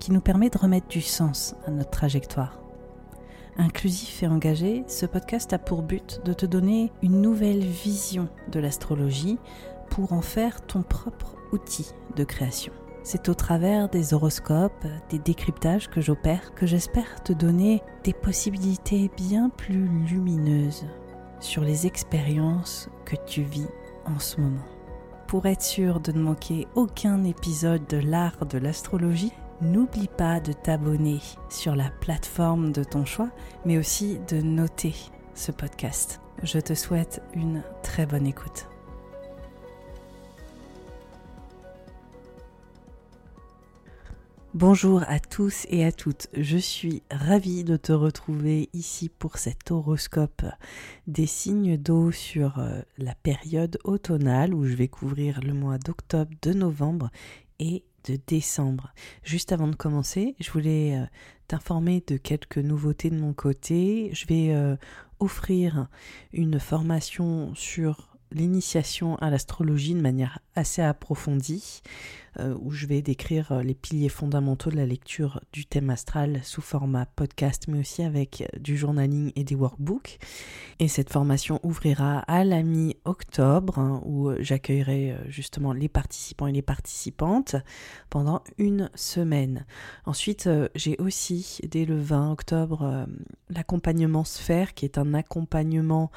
qui nous permet de remettre du sens à notre trajectoire. Inclusif et engagé, ce podcast a pour but de te donner une nouvelle vision de l'astrologie pour en faire ton propre outil de création. C'est au travers des horoscopes, des décryptages que j'opère que j'espère te donner des possibilités bien plus lumineuses sur les expériences que tu vis en ce moment. Pour être sûr de ne manquer aucun épisode de l'art de l'astrologie, n'oublie pas de t'abonner sur la plateforme de ton choix, mais aussi de noter ce podcast. Je te souhaite une très bonne écoute. Bonjour à tous et à toutes, je suis ravie de te retrouver ici pour cet horoscope des signes d'eau sur euh, la période automnale où je vais couvrir le mois d'octobre, de novembre et de décembre. Juste avant de commencer, je voulais euh, t'informer de quelques nouveautés de mon côté. Je vais euh, offrir une formation sur l'initiation à l'astrologie de manière assez approfondie, euh, où je vais décrire euh, les piliers fondamentaux de la lecture du thème astral sous format podcast, mais aussi avec euh, du journaling et des workbooks. Et cette formation ouvrira à la mi-octobre, hein, où j'accueillerai justement les participants et les participantes pendant une semaine. Ensuite, j'ai aussi, dès le 20 octobre, l'accompagnement Sphère, qui est un accompagnement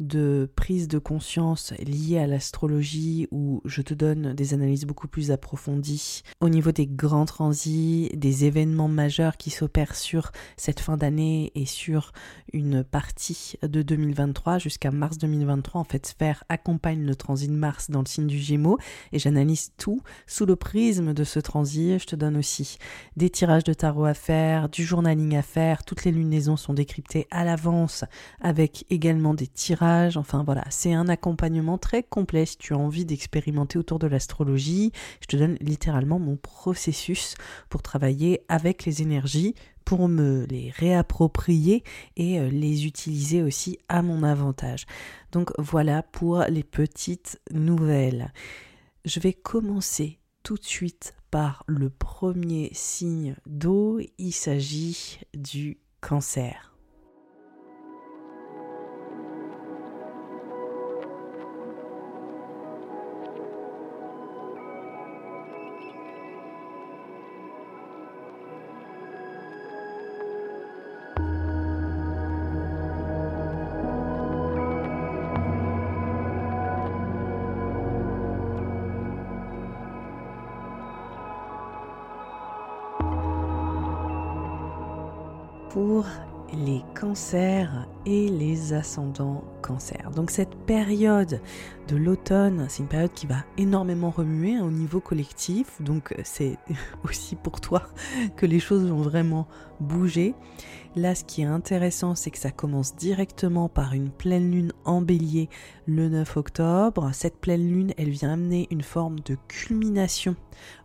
de prise de conscience liée à l'astrologie où je te donne des analyses beaucoup plus approfondies au niveau des grands transits, des événements majeurs qui s'opèrent sur cette fin d'année et sur une partie de 2023 jusqu'à mars 2023. En fait, Sphère accompagne le transit de Mars dans le signe du Gémeaux et j'analyse tout sous le prisme de ce transit. Je te donne aussi des tirages de tarot à faire, du journaling à faire. Toutes les lunaisons sont décryptées à l'avance avec également des tirages Enfin voilà, c'est un accompagnement très complet si tu as envie d'expérimenter autour de l'astrologie. Je te donne littéralement mon processus pour travailler avec les énergies, pour me les réapproprier et euh, les utiliser aussi à mon avantage. Donc voilà pour les petites nouvelles. Je vais commencer tout de suite par le premier signe d'eau. Il s'agit du cancer. Les ascendants cancers. Donc cette période de l'automne, c'est une période qui va énormément remuer au niveau collectif, donc c'est aussi pour toi que les choses vont vraiment bouger. Là, ce qui est intéressant, c'est que ça commence directement par une pleine lune en bélier le 9 octobre. Cette pleine lune, elle vient amener une forme de culmination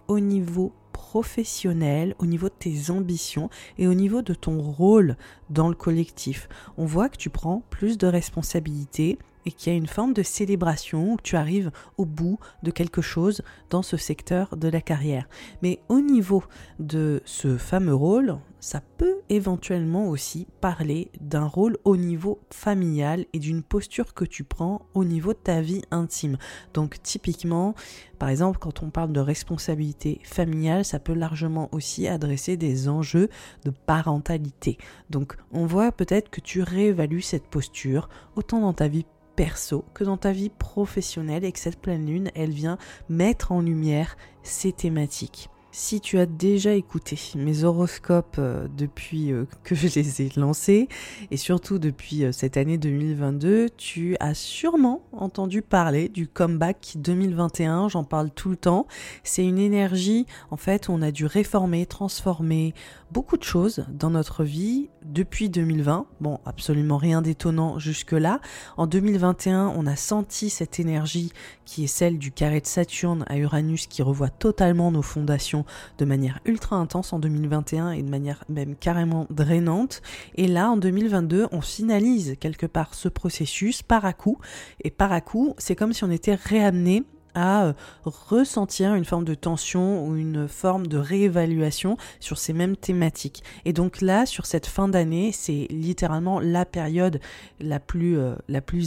au niveau professionnel, au niveau de tes ambitions et au niveau de ton rôle dans le collectif. On voit que tu prends plus de responsabilités et qu'il y a une forme de célébration, que tu arrives au bout de quelque chose dans ce secteur de la carrière. Mais au niveau de ce fameux rôle, ça peut éventuellement aussi parler d'un rôle au niveau familial et d'une posture que tu prends au niveau de ta vie intime. Donc typiquement, par exemple, quand on parle de responsabilité familiale, ça peut largement aussi adresser des enjeux de parentalité. Donc on voit peut-être que tu réévalues cette posture autant dans ta vie perso que dans ta vie professionnelle et que cette pleine lune, elle vient mettre en lumière ces thématiques. Si tu as déjà écouté mes horoscopes euh, depuis euh, que je les ai lancés, et surtout depuis euh, cette année 2022, tu as sûrement entendu parler du comeback 2021, j'en parle tout le temps. C'est une énergie, en fait, où on a dû réformer, transformer beaucoup de choses dans notre vie depuis 2020. Bon, absolument rien d'étonnant jusque-là. En 2021, on a senti cette énergie qui est celle du carré de Saturne à Uranus qui revoit totalement nos fondations de manière ultra intense en 2021 et de manière même carrément drainante. Et là, en 2022, on finalise quelque part ce processus par à coup. Et par à coup, c'est comme si on était réamené à euh, ressentir une forme de tension ou une forme de réévaluation sur ces mêmes thématiques. Et donc là, sur cette fin d'année, c'est littéralement la période la plus, euh,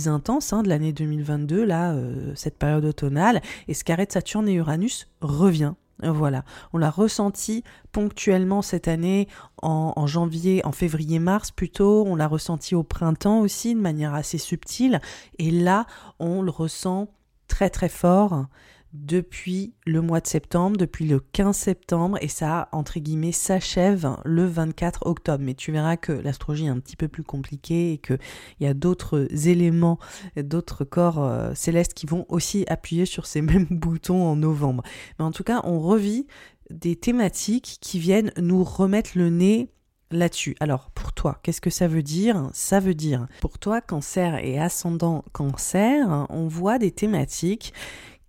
intense hein, de l'année 2022, là, euh, cette période automnale. Et ce Saturne et Uranus revient voilà, on l'a ressenti ponctuellement cette année, en, janvier, en février-mars plutôt, on l'a ressenti au printemps aussi de manière assez subtile, et là, on le ressent très très fort depuis le mois de septembre, depuis le 15 septembre, et ça, entre guillemets, s'achève le 24 octobre. Mais tu verras que l'astrologie est un petit peu plus compliquée et qu'il y a d'autres éléments, d'autres corps euh, célestes qui vont aussi appuyer sur ces mêmes boutons en novembre. Mais en tout cas, on revit des thématiques qui viennent nous remettre le nez là-dessus. Alors pour toi, qu'est-ce que ça veut dire? Ça veut dire pour toi, cancer et ascendant cancer, on voit des thématiques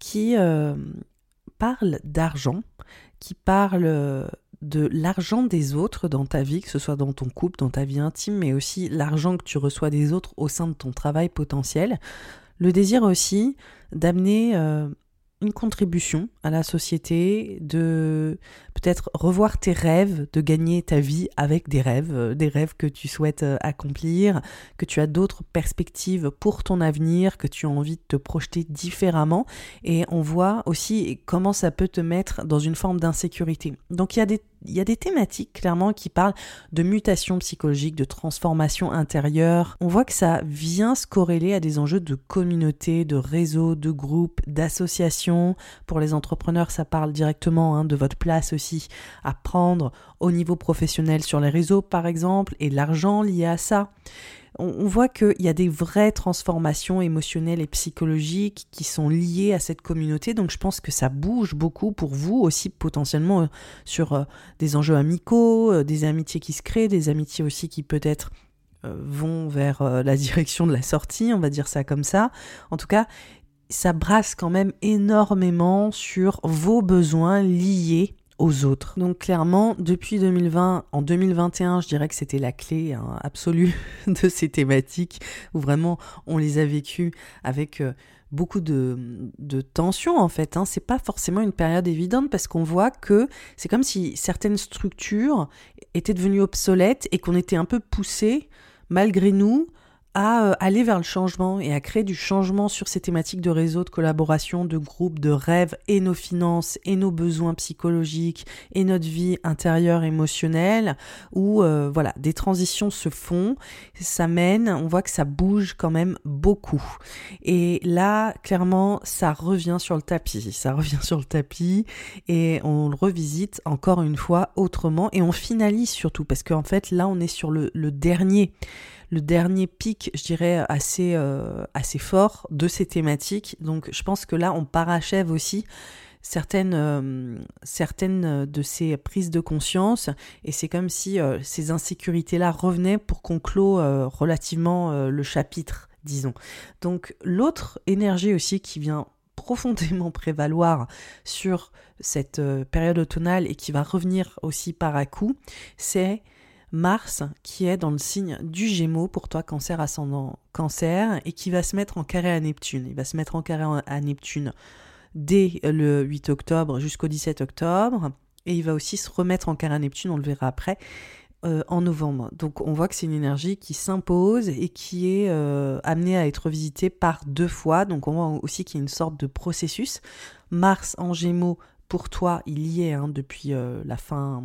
qui euh, parle d'argent, qui parle euh, de l'argent des autres dans ta vie, que ce soit dans ton couple, dans ta vie intime, mais aussi l'argent que tu reçois des autres au sein de ton travail potentiel. Le désir aussi d'amener euh, une contribution à la société, de peut-être revoir tes rêves, de gagner ta vie avec des rêves, euh, des rêves que tu souhaites euh, accomplir, que tu as d'autres perspectives pour ton avenir, que tu as envie de te projeter différemment. Et on voit aussi comment ça peut te mettre dans une forme d'insécurité. Donc il y a des il y a des thématiques clairement qui parlent de mutation psychologique, de transformation intérieure. On voit que ça vient se corréler à des enjeux de communauté, de réseau, de groupe, d'association. Pour les entrepreneurs, ça parle directement hein, de votre place aussi à prendre au niveau professionnel sur les réseaux par exemple et l'argent lié à ça on, voit qu'il y a des vraies transformations émotionnelles et psychologiques qui sont liées à cette communauté. Donc je pense que ça bouge beaucoup pour vous aussi potentiellement euh, sur euh, des enjeux amicaux, euh, des amitiés qui se créent, des amitiés aussi qui peut-être vont vers la direction de la sortie, on va dire ça comme ça. En tout cas, ça brasse quand même énormément sur vos besoins liés autres. Donc clairement, depuis 2020, en 2021, je dirais que c'était la clé hein, absolue de ces thématiques, où vraiment on les a vécues avec euh, beaucoup de, de tension en fait. Hein. C'est pas forcément une période évidente parce qu'on voit que c'est comme si certaines structures étaient devenues obsolètes et qu'on était un peu poussé malgré nous à euh, aller vers le changement et à créer du changement sur ces thématiques de réseau, de collaboration, de groupe, de rêve et nos finances et nos besoins psychologiques et notre vie intérieure émotionnelle où euh, voilà, des transitions se font, ça mène, on voit que ça bouge quand même beaucoup. Et là, clairement, ça revient sur le tapis, ça revient sur le tapis et on le revisite encore une fois autrement et on finalise surtout parce qu'en fait là, on est sur le, le dernier le dernier pic, je dirais, assez, euh, assez fort de ces thématiques. Donc je pense que là, on parachève aussi certaines, euh, de ces prises de conscience et c'est comme si euh, ces insécurités-là revenaient pour conclure relativement le chapitre, disons. Donc l'autre énergie aussi qui vient profondément prévaloir sur cette période automnale et qui va revenir aussi par à coup, c'est Mars qui est dans le signe du Gémeaux pour toi, cancer ascendant cancer, et qui va se mettre en carré à Neptune. Il va se mettre en carré à Neptune dès le 8 octobre jusqu'au 17 octobre, et il va aussi se remettre en carré à Neptune, on le verra après, euh, en novembre. Donc on voit que c'est une énergie qui s'impose et qui est euh, amenée à être visitée par deux fois. Donc on voit aussi qu'il y a une sorte de processus. Mars en Gémeaux, pour toi, il y est hein, depuis euh, la fin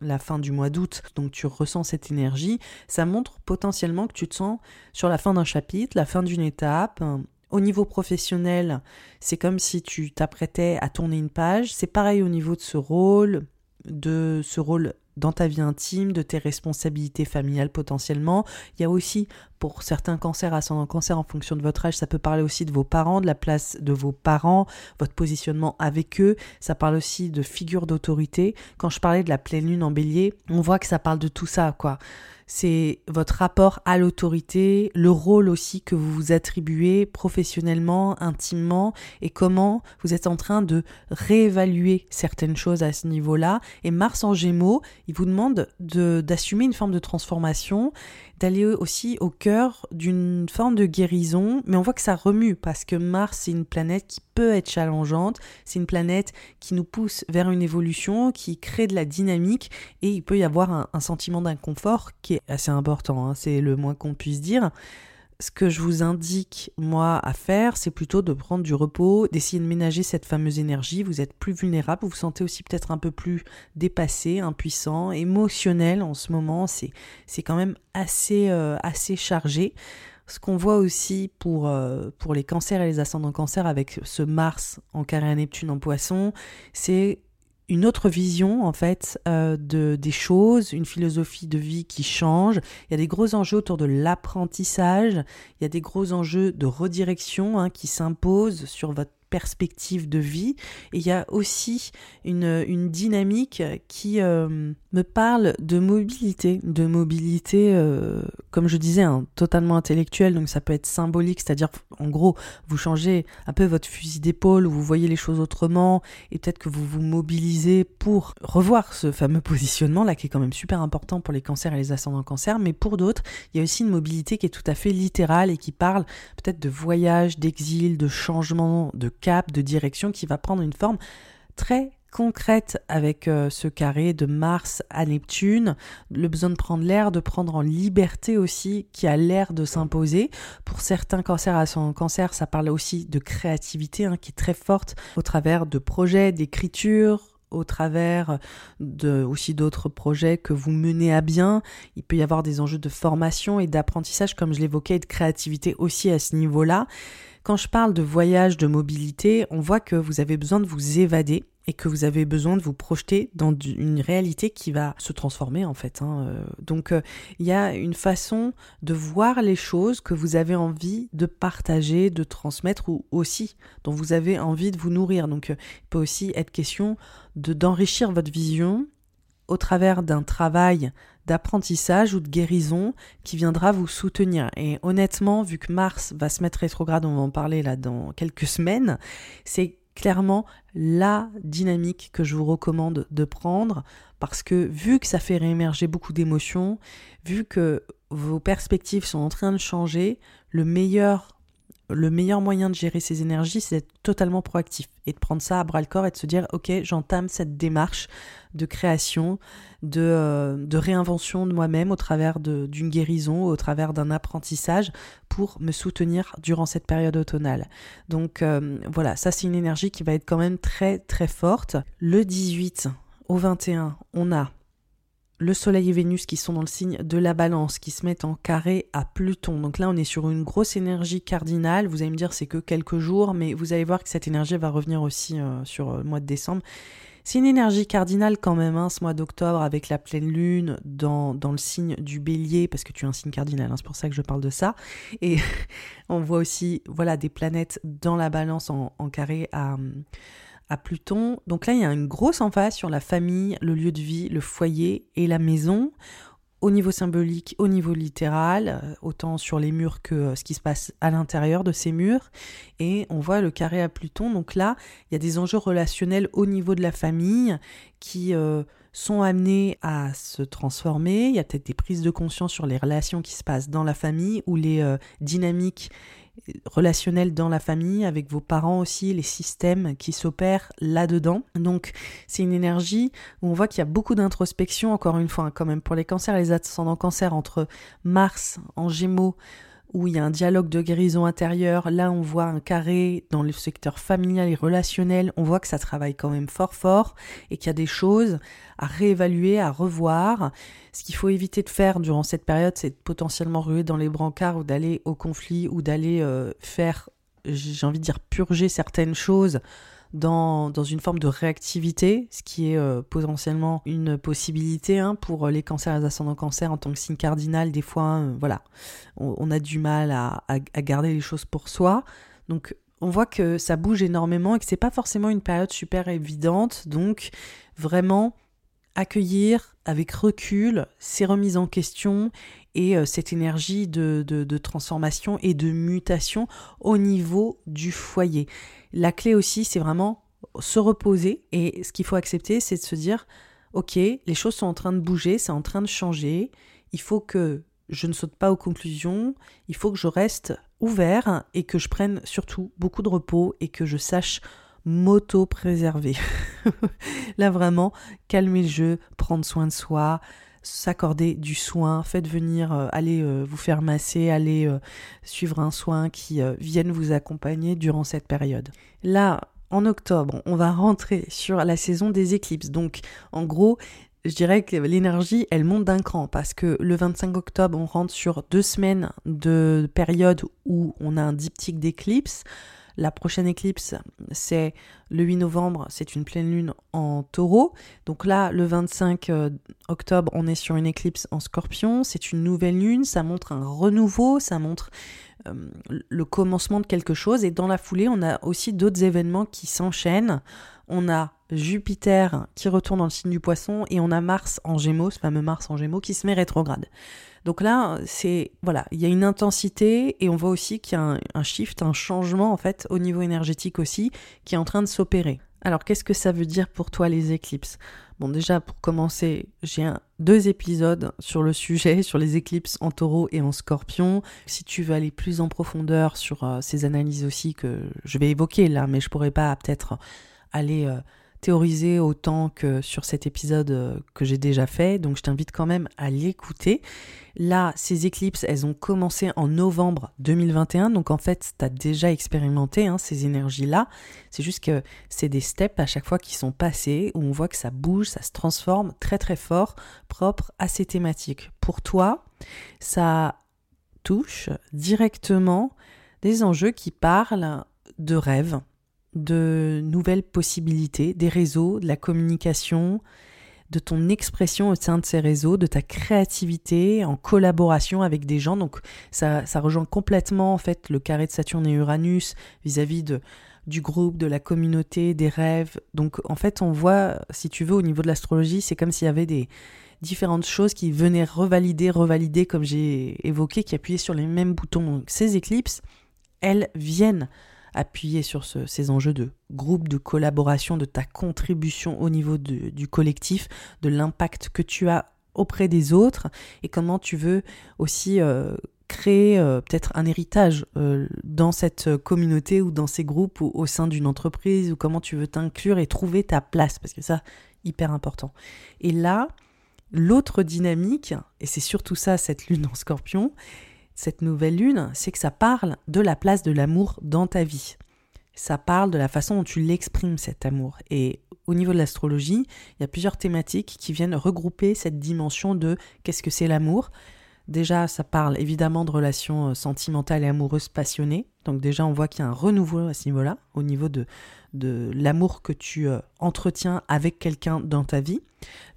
la fin du mois d'août, donc tu ressens cette énergie, ça montre potentiellement que tu te sens sur la fin d'un chapitre, la fin d'une étape, Au niveau professionnel, c'est comme si tu t'apprêtais à tourner une page. C'est pareil au niveau de ce rôle, de ce rôle dans ta vie intime, de tes responsabilités familiales potentiellement. Il y a aussi, pour certains cancers, ascendant cancer, en fonction de votre âge, ça peut parler aussi de vos parents, de la place de vos parents, votre positionnement avec eux. Ça parle aussi de figures d'autorité. Quand je parlais de la pleine lune en bélier, on voit que ça parle de tout ça, quoi c'est votre rapport à l'autorité, le rôle aussi que vous vous attribuez professionnellement, intimement, et comment vous êtes en train de réévaluer certaines choses à ce niveau-là. Et Mars en Gémeaux, il vous demande d'assumer une forme de transformation d'aller aussi au cœur d'une forme de guérison, mais on voit que ça remue parce que Mars, c'est une planète qui peut être challengeante, c'est une planète qui nous pousse vers une évolution, qui crée de la dynamique, et il peut y avoir un, sentiment d'inconfort qui est assez important, hein, c'est le moins qu'on puisse dire ce que je vous indique, moi, à faire, c'est plutôt de prendre du repos, d'essayer de ménager cette fameuse énergie. Vous êtes plus vulnérable, vous vous sentez aussi peut-être un peu plus dépassé, impuissant, émotionnel en ce moment. C'est, quand même assez, euh, assez chargé. Ce qu'on voit aussi pour, euh, pour les cancers et les ascendants cancers avec ce Mars en carré à Neptune en poisson, c'est une autre vision en fait euh, de des choses, une philosophie de vie qui change. Il y a des gros enjeux autour de l'apprentissage, il y a des gros enjeux de redirection hein, qui s'imposent sur votre perspective de vie. Et il y a aussi une, une dynamique qui euh, me parle de mobilité, de mobilité, euh, comme je disais, hein, totalement intellectuelle, donc ça peut être symbolique, c'est-à-dire en gros, vous changez un peu votre fusil d'épaule, vous voyez les choses autrement, et peut-être que vous vous mobilisez pour revoir ce fameux positionnement là qui est quand même super important pour les cancers et les ascendants cancers, mais pour d'autres, il y a aussi une mobilité qui est tout à fait littérale et qui parle peut-être de voyage, d'exil, de changement, de cap, de direction qui va prendre une forme très concrète avec euh, ce carré de Mars à Neptune, le besoin de prendre l'air, de prendre en liberté aussi, qui a l'air de s'imposer. Pour certains cancers à son cancer, ça parle aussi de créativité hein, qui est très forte au travers de projets, d'écriture, au travers de aussi d'autres projets que vous menez à bien. Il peut y avoir des enjeux de formation et d'apprentissage, comme je l'évoquais, et de créativité aussi à ce niveau-là. Quand je parle de voyage, de mobilité, on voit que vous avez besoin de vous évader et que vous avez besoin de vous projeter dans une réalité qui va se transformer en fait. Hein, euh. Donc euh, il y a une façon de voir les choses que vous avez envie de partager, de transmettre ou aussi dont vous avez envie de vous nourrir. Donc euh, il peut aussi être question de d'enrichir votre vision au travers d'un travail d'apprentissage ou de guérison qui viendra vous soutenir. Et honnêtement, vu que Mars va se mettre rétrograde, on va en parler là dans quelques semaines, c'est clairement la dynamique que je vous recommande de prendre parce que vu que ça fait réémerger beaucoup d'émotions, vu que vos perspectives sont en train de changer, le meilleur le meilleur moyen de gérer ces énergies, c'est d'être totalement proactif et de prendre ça à bras le corps et de se dire, ok, j'entame cette démarche de création, de, euh, de réinvention de moi-même au travers d'une guérison, au travers d'un apprentissage pour me soutenir durant cette période automnale. Donc euh, voilà, ça c'est une énergie qui va être quand même très très forte. Le 18 au 21, on a le Soleil et Vénus qui sont dans le signe de la balance, qui se mettent en carré à Pluton. Donc là, on est sur une grosse énergie cardinale. Vous allez me dire, c'est que quelques jours, mais vous allez voir que cette énergie va revenir aussi euh, sur euh, le mois de décembre. C'est une énergie cardinale quand même, hein, ce mois d'octobre, avec la pleine lune dans, le signe du bélier, parce que tu es un signe cardinal, hein, c'est pour ça que je parle de ça. Et on voit aussi voilà, des planètes dans la balance en, en carré à Pluton. Donc là, il y a une grosse emphase sur la famille, le lieu de vie, le foyer et la maison, au niveau symbolique, au niveau littéral, euh, autant sur les murs que euh, ce qui se passe à l'intérieur de ces murs. Et on voit le carré à Pluton. Donc là, il y a des enjeux relationnels au niveau de la famille qui euh, sont amenés à se transformer. Il y a peut-être des prises de conscience sur les relations qui se passent dans la famille ou les dynamiques relationnel dans la famille, avec vos parents aussi, les systèmes qui s'opèrent là-dedans. Donc c'est une énergie où on voit qu'il y a beaucoup d'introspection, encore une fois, hein, quand même pour les cancers les ascendants cancers entre Mars en gémeaux, où il y a un dialogue de guérison intérieure. Là, on voit un carré dans le secteur familial et relationnel. On voit que ça travaille quand même fort fort et qu'il y a des choses à réévaluer, à revoir. Ce qu'il faut éviter de faire durant cette période, c'est de potentiellement ruer dans les brancards ou d'aller au conflit ou d'aller euh, faire j'ai envie de dire, purger certaines choses dans, une forme de réactivité, ce qui est euh, potentiellement une possibilité hein, pour les cancers les ascendants cancers en tant que signe cardinal. Des fois, euh, voilà, on, a du mal à, à, garder les choses pour soi. Donc, on voit que ça bouge énormément et que c'est pas forcément une période super évidente. Donc, vraiment accueillir avec recul ces remises en question et euh, cette énergie de, de, transformation et de mutation au niveau du foyer. La clé aussi, c'est vraiment se reposer et ce qu'il faut accepter, c'est de se dire, ok, les choses sont en train de bouger, c'est en train de changer, il faut que je ne saute pas aux conclusions, il faut que je reste ouvert et que je prenne surtout beaucoup de repos et que je sache m'auto-préserver. Là vraiment, calmer le jeu, prendre soin de soi, s'accorder du soin, faites venir, euh, aller euh, vous faire masser, aller euh, suivre un soin qui vienne vous accompagner durant cette période. Là, en octobre, on va rentrer sur la saison des éclipses. Donc, en gros, je dirais que l'énergie, elle monte d'un cran parce que le 25 octobre, on rentre sur deux semaines de période où on a un diptyque d'éclipse. La prochaine éclipse, c'est le 8 novembre, c'est une pleine lune en taureau. Donc là, le 25 euh, octobre, on est sur une éclipse en scorpion. C'est une nouvelle lune, ça montre un renouveau, ça montre euh, le commencement de quelque chose. Et dans la foulée, on a aussi d'autres événements qui s'enchaînent. On a Jupiter qui retourne dans le signe du poisson et on a Mars en gémeaux, ce fameux Mars en gémeaux qui se met rétrograde. Donc là, c'est voilà, il y a une intensité et on voit aussi qu'il y a un, shift, un changement en fait au niveau énergétique aussi qui est en train de s'opérer. Alors qu'est-ce que ça veut dire pour toi les éclipses? Bon déjà pour commencer, j'ai deux épisodes sur le sujet, sur les éclipses en taureau et en scorpion. Si tu veux aller plus en profondeur sur euh, ces analyses aussi que je vais évoquer là, mais je pourrais pas peut-être aller euh, autant que sur cet épisode euh, que j'ai déjà fait, donc je t'invite quand même à l'écouter. Là, ces éclipses, elles ont commencé en novembre 2021, donc en fait, tu as déjà expérimenté hein, ces énergies-là. C'est juste que c'est des steps à chaque fois qui sont passés, où on voit que ça bouge, ça se transforme très très fort, propre à ces thématiques. Pour toi, ça touche directement des enjeux qui parlent de rêves, de nouvelles possibilités, des réseaux, de la communication, de ton expression au sein de ces réseaux, de ta créativité en collaboration avec des gens. Donc ça, ça rejoint complètement en fait le carré de Saturne et Uranus vis-à-vis de du groupe, de la communauté, des rêves. Donc en fait, on voit, si tu veux, au niveau de l'astrologie, c'est comme s'il y avait des différentes choses qui venaient revalider, revalider, comme j'ai évoqué, qui appuyaient sur les mêmes boutons. Donc ces éclipses, elles viennent appuyer sur ces enjeux de groupe, de collaboration, de ta contribution au niveau du collectif, de l'impact que tu as auprès des autres et comment tu veux aussi euh, créer euh, peut-être un héritage euh, dans cette communauté ou dans ces groupes ou au sein d'une entreprise ou comment tu veux t'inclure et trouver ta place parce que ça hyper important. Et là, l'autre dynamique et c'est surtout ça cette lune en Scorpion, cette nouvelle lune, c'est que ça parle de la place de l'amour dans ta vie. Ça parle de la façon dont tu l'exprimes, cet amour. Et au niveau de l'astrologie, il y a plusieurs thématiques qui viennent regrouper cette dimension de qu'est-ce que c'est l'amour. Déjà, ça parle évidemment de relations euh, sentimentales et amoureuses passionnées. Donc déjà, on voit qu'il y a un renouveau à ce niveau-là, au niveau de, de l'amour que tu euh, entretiens avec quelqu'un dans ta vie.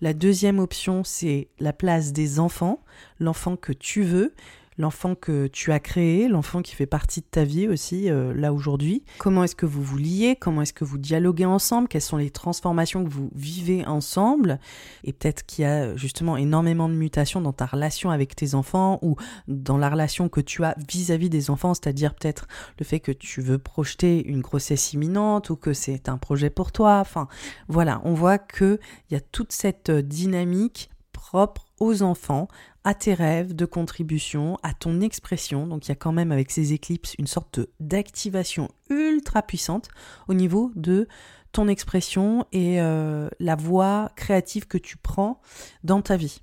La deuxième option, c'est la place des enfants, l'enfant que tu veux l'enfant que tu as créé, l'enfant qui fait partie de ta vie aussi euh, là aujourd'hui. Comment est-ce que vous vous liez? Comment est-ce que vous dialoguez ensemble? Quelles sont les transformations que vous vivez ensemble? Et peut-être qu'il y a justement énormément de mutations dans ta relation avec tes enfants ou dans la relation que tu as vis-à-vis des enfants, c'est-à-dire peut-être le fait que tu veux projeter une grossesse imminente ou que c'est un projet pour toi. Enfin, voilà, on voit que il y a toute cette dynamique propre aux enfants, à tes rêves de contribution, à ton expression. Donc il y a quand même avec ces éclipses une sorte d'activation ultra puissante au niveau de ton expression et euh, la voix créative que tu prends dans ta vie.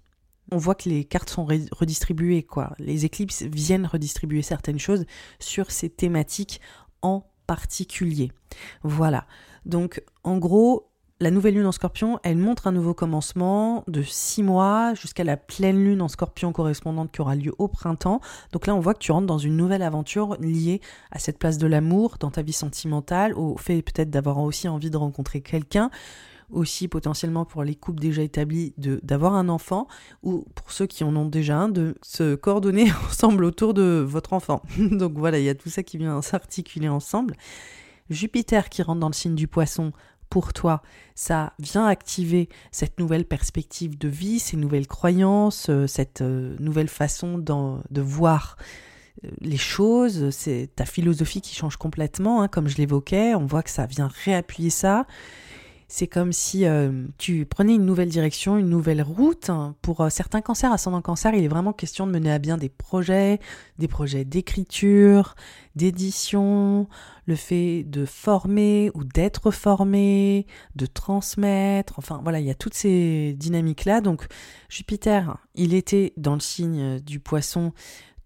On voit que les cartes sont redistribuées, quoi. Les éclipses viennent redistribuer certaines choses sur ces thématiques en particulier. Voilà. Donc, en gros, la nouvelle lune en scorpion, elle montre un nouveau commencement de six mois jusqu'à la pleine lune en scorpion correspondante qui aura lieu au printemps. Donc là, on voit que tu rentres dans une nouvelle aventure liée à cette place de l'amour dans ta vie sentimentale, au fait peut-être d'avoir aussi envie de rencontrer quelqu'un aussi potentiellement pour les couples déjà établis d'avoir un enfant ou pour ceux qui en ont déjà un de se coordonner ensemble autour de votre enfant. Donc voilà, il y a tout ça qui vient s'articuler ensemble. Jupiter qui rentre dans le signe du poisson pour toi, ça vient activer cette nouvelle perspective de vie, ces nouvelles croyances, euh, cette euh, nouvelle façon de voir euh, les choses, c'est ta philosophie qui change complètement, hein, comme je l'évoquais, on voit que ça vient réappuyer ça. C'est comme si euh, tu prenais une nouvelle direction, une nouvelle route. Pour euh, certains cancers, ascendant cancer, il est vraiment question de mener à bien des projets, des projets d'écriture, d'édition, le fait de former ou d'être formé, de transmettre. Enfin voilà, il y a toutes ces dynamiques-là. Donc Jupiter, il était dans le signe du poisson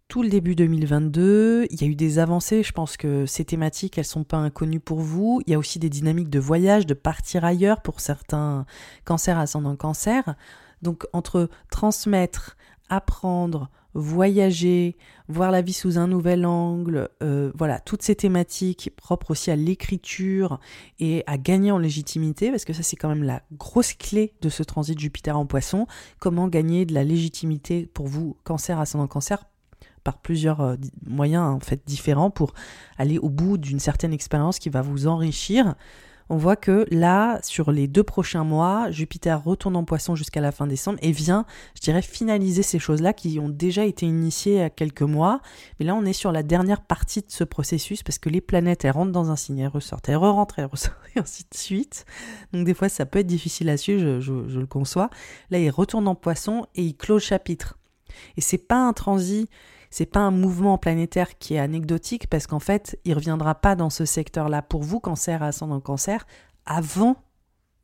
tout le début 2022. Il y a eu des avancées. Je pense que ces thématiques, elles sont pas inconnues pour vous. Il y a aussi des dynamiques de voyage, de partir ailleurs pour certains cancers ascendant cancer. Donc entre transmettre, apprendre, voyager, voir la vie sous un nouvel angle, euh, voilà, toutes ces thématiques propres aussi à l'écriture et à gagner en légitimité, parce que ça c'est quand même la grosse clé de ce transit Jupiter en poisson, comment gagner de la légitimité pour vous, cancer, ascendant cancer, par plusieurs euh, moyens en fait différents pour aller au bout d'une certaine expérience qui va vous enrichir. On voit que là, sur les deux prochains mois, Jupiter retourne en poisson jusqu'à la fin décembre et vient, je dirais, finaliser ces choses-là qui ont déjà été initiées il y a quelques mois. Mais là, on est sur la dernière partie de ce processus parce que les planètes, elles rentrent dans un signe, elles ressortent, elles rentrent, elles ressortent, et ainsi de suite. Donc des fois, ça peut être difficile à suivre, je, je le conçois. Là, il retourne en poisson et il clôt le chapitre. Et c'est pas un transit c'est pas un mouvement planétaire qui est anecdotique parce qu'en fait, il reviendra pas dans ce secteur-là pour vous, cancer, ascendant cancer, avant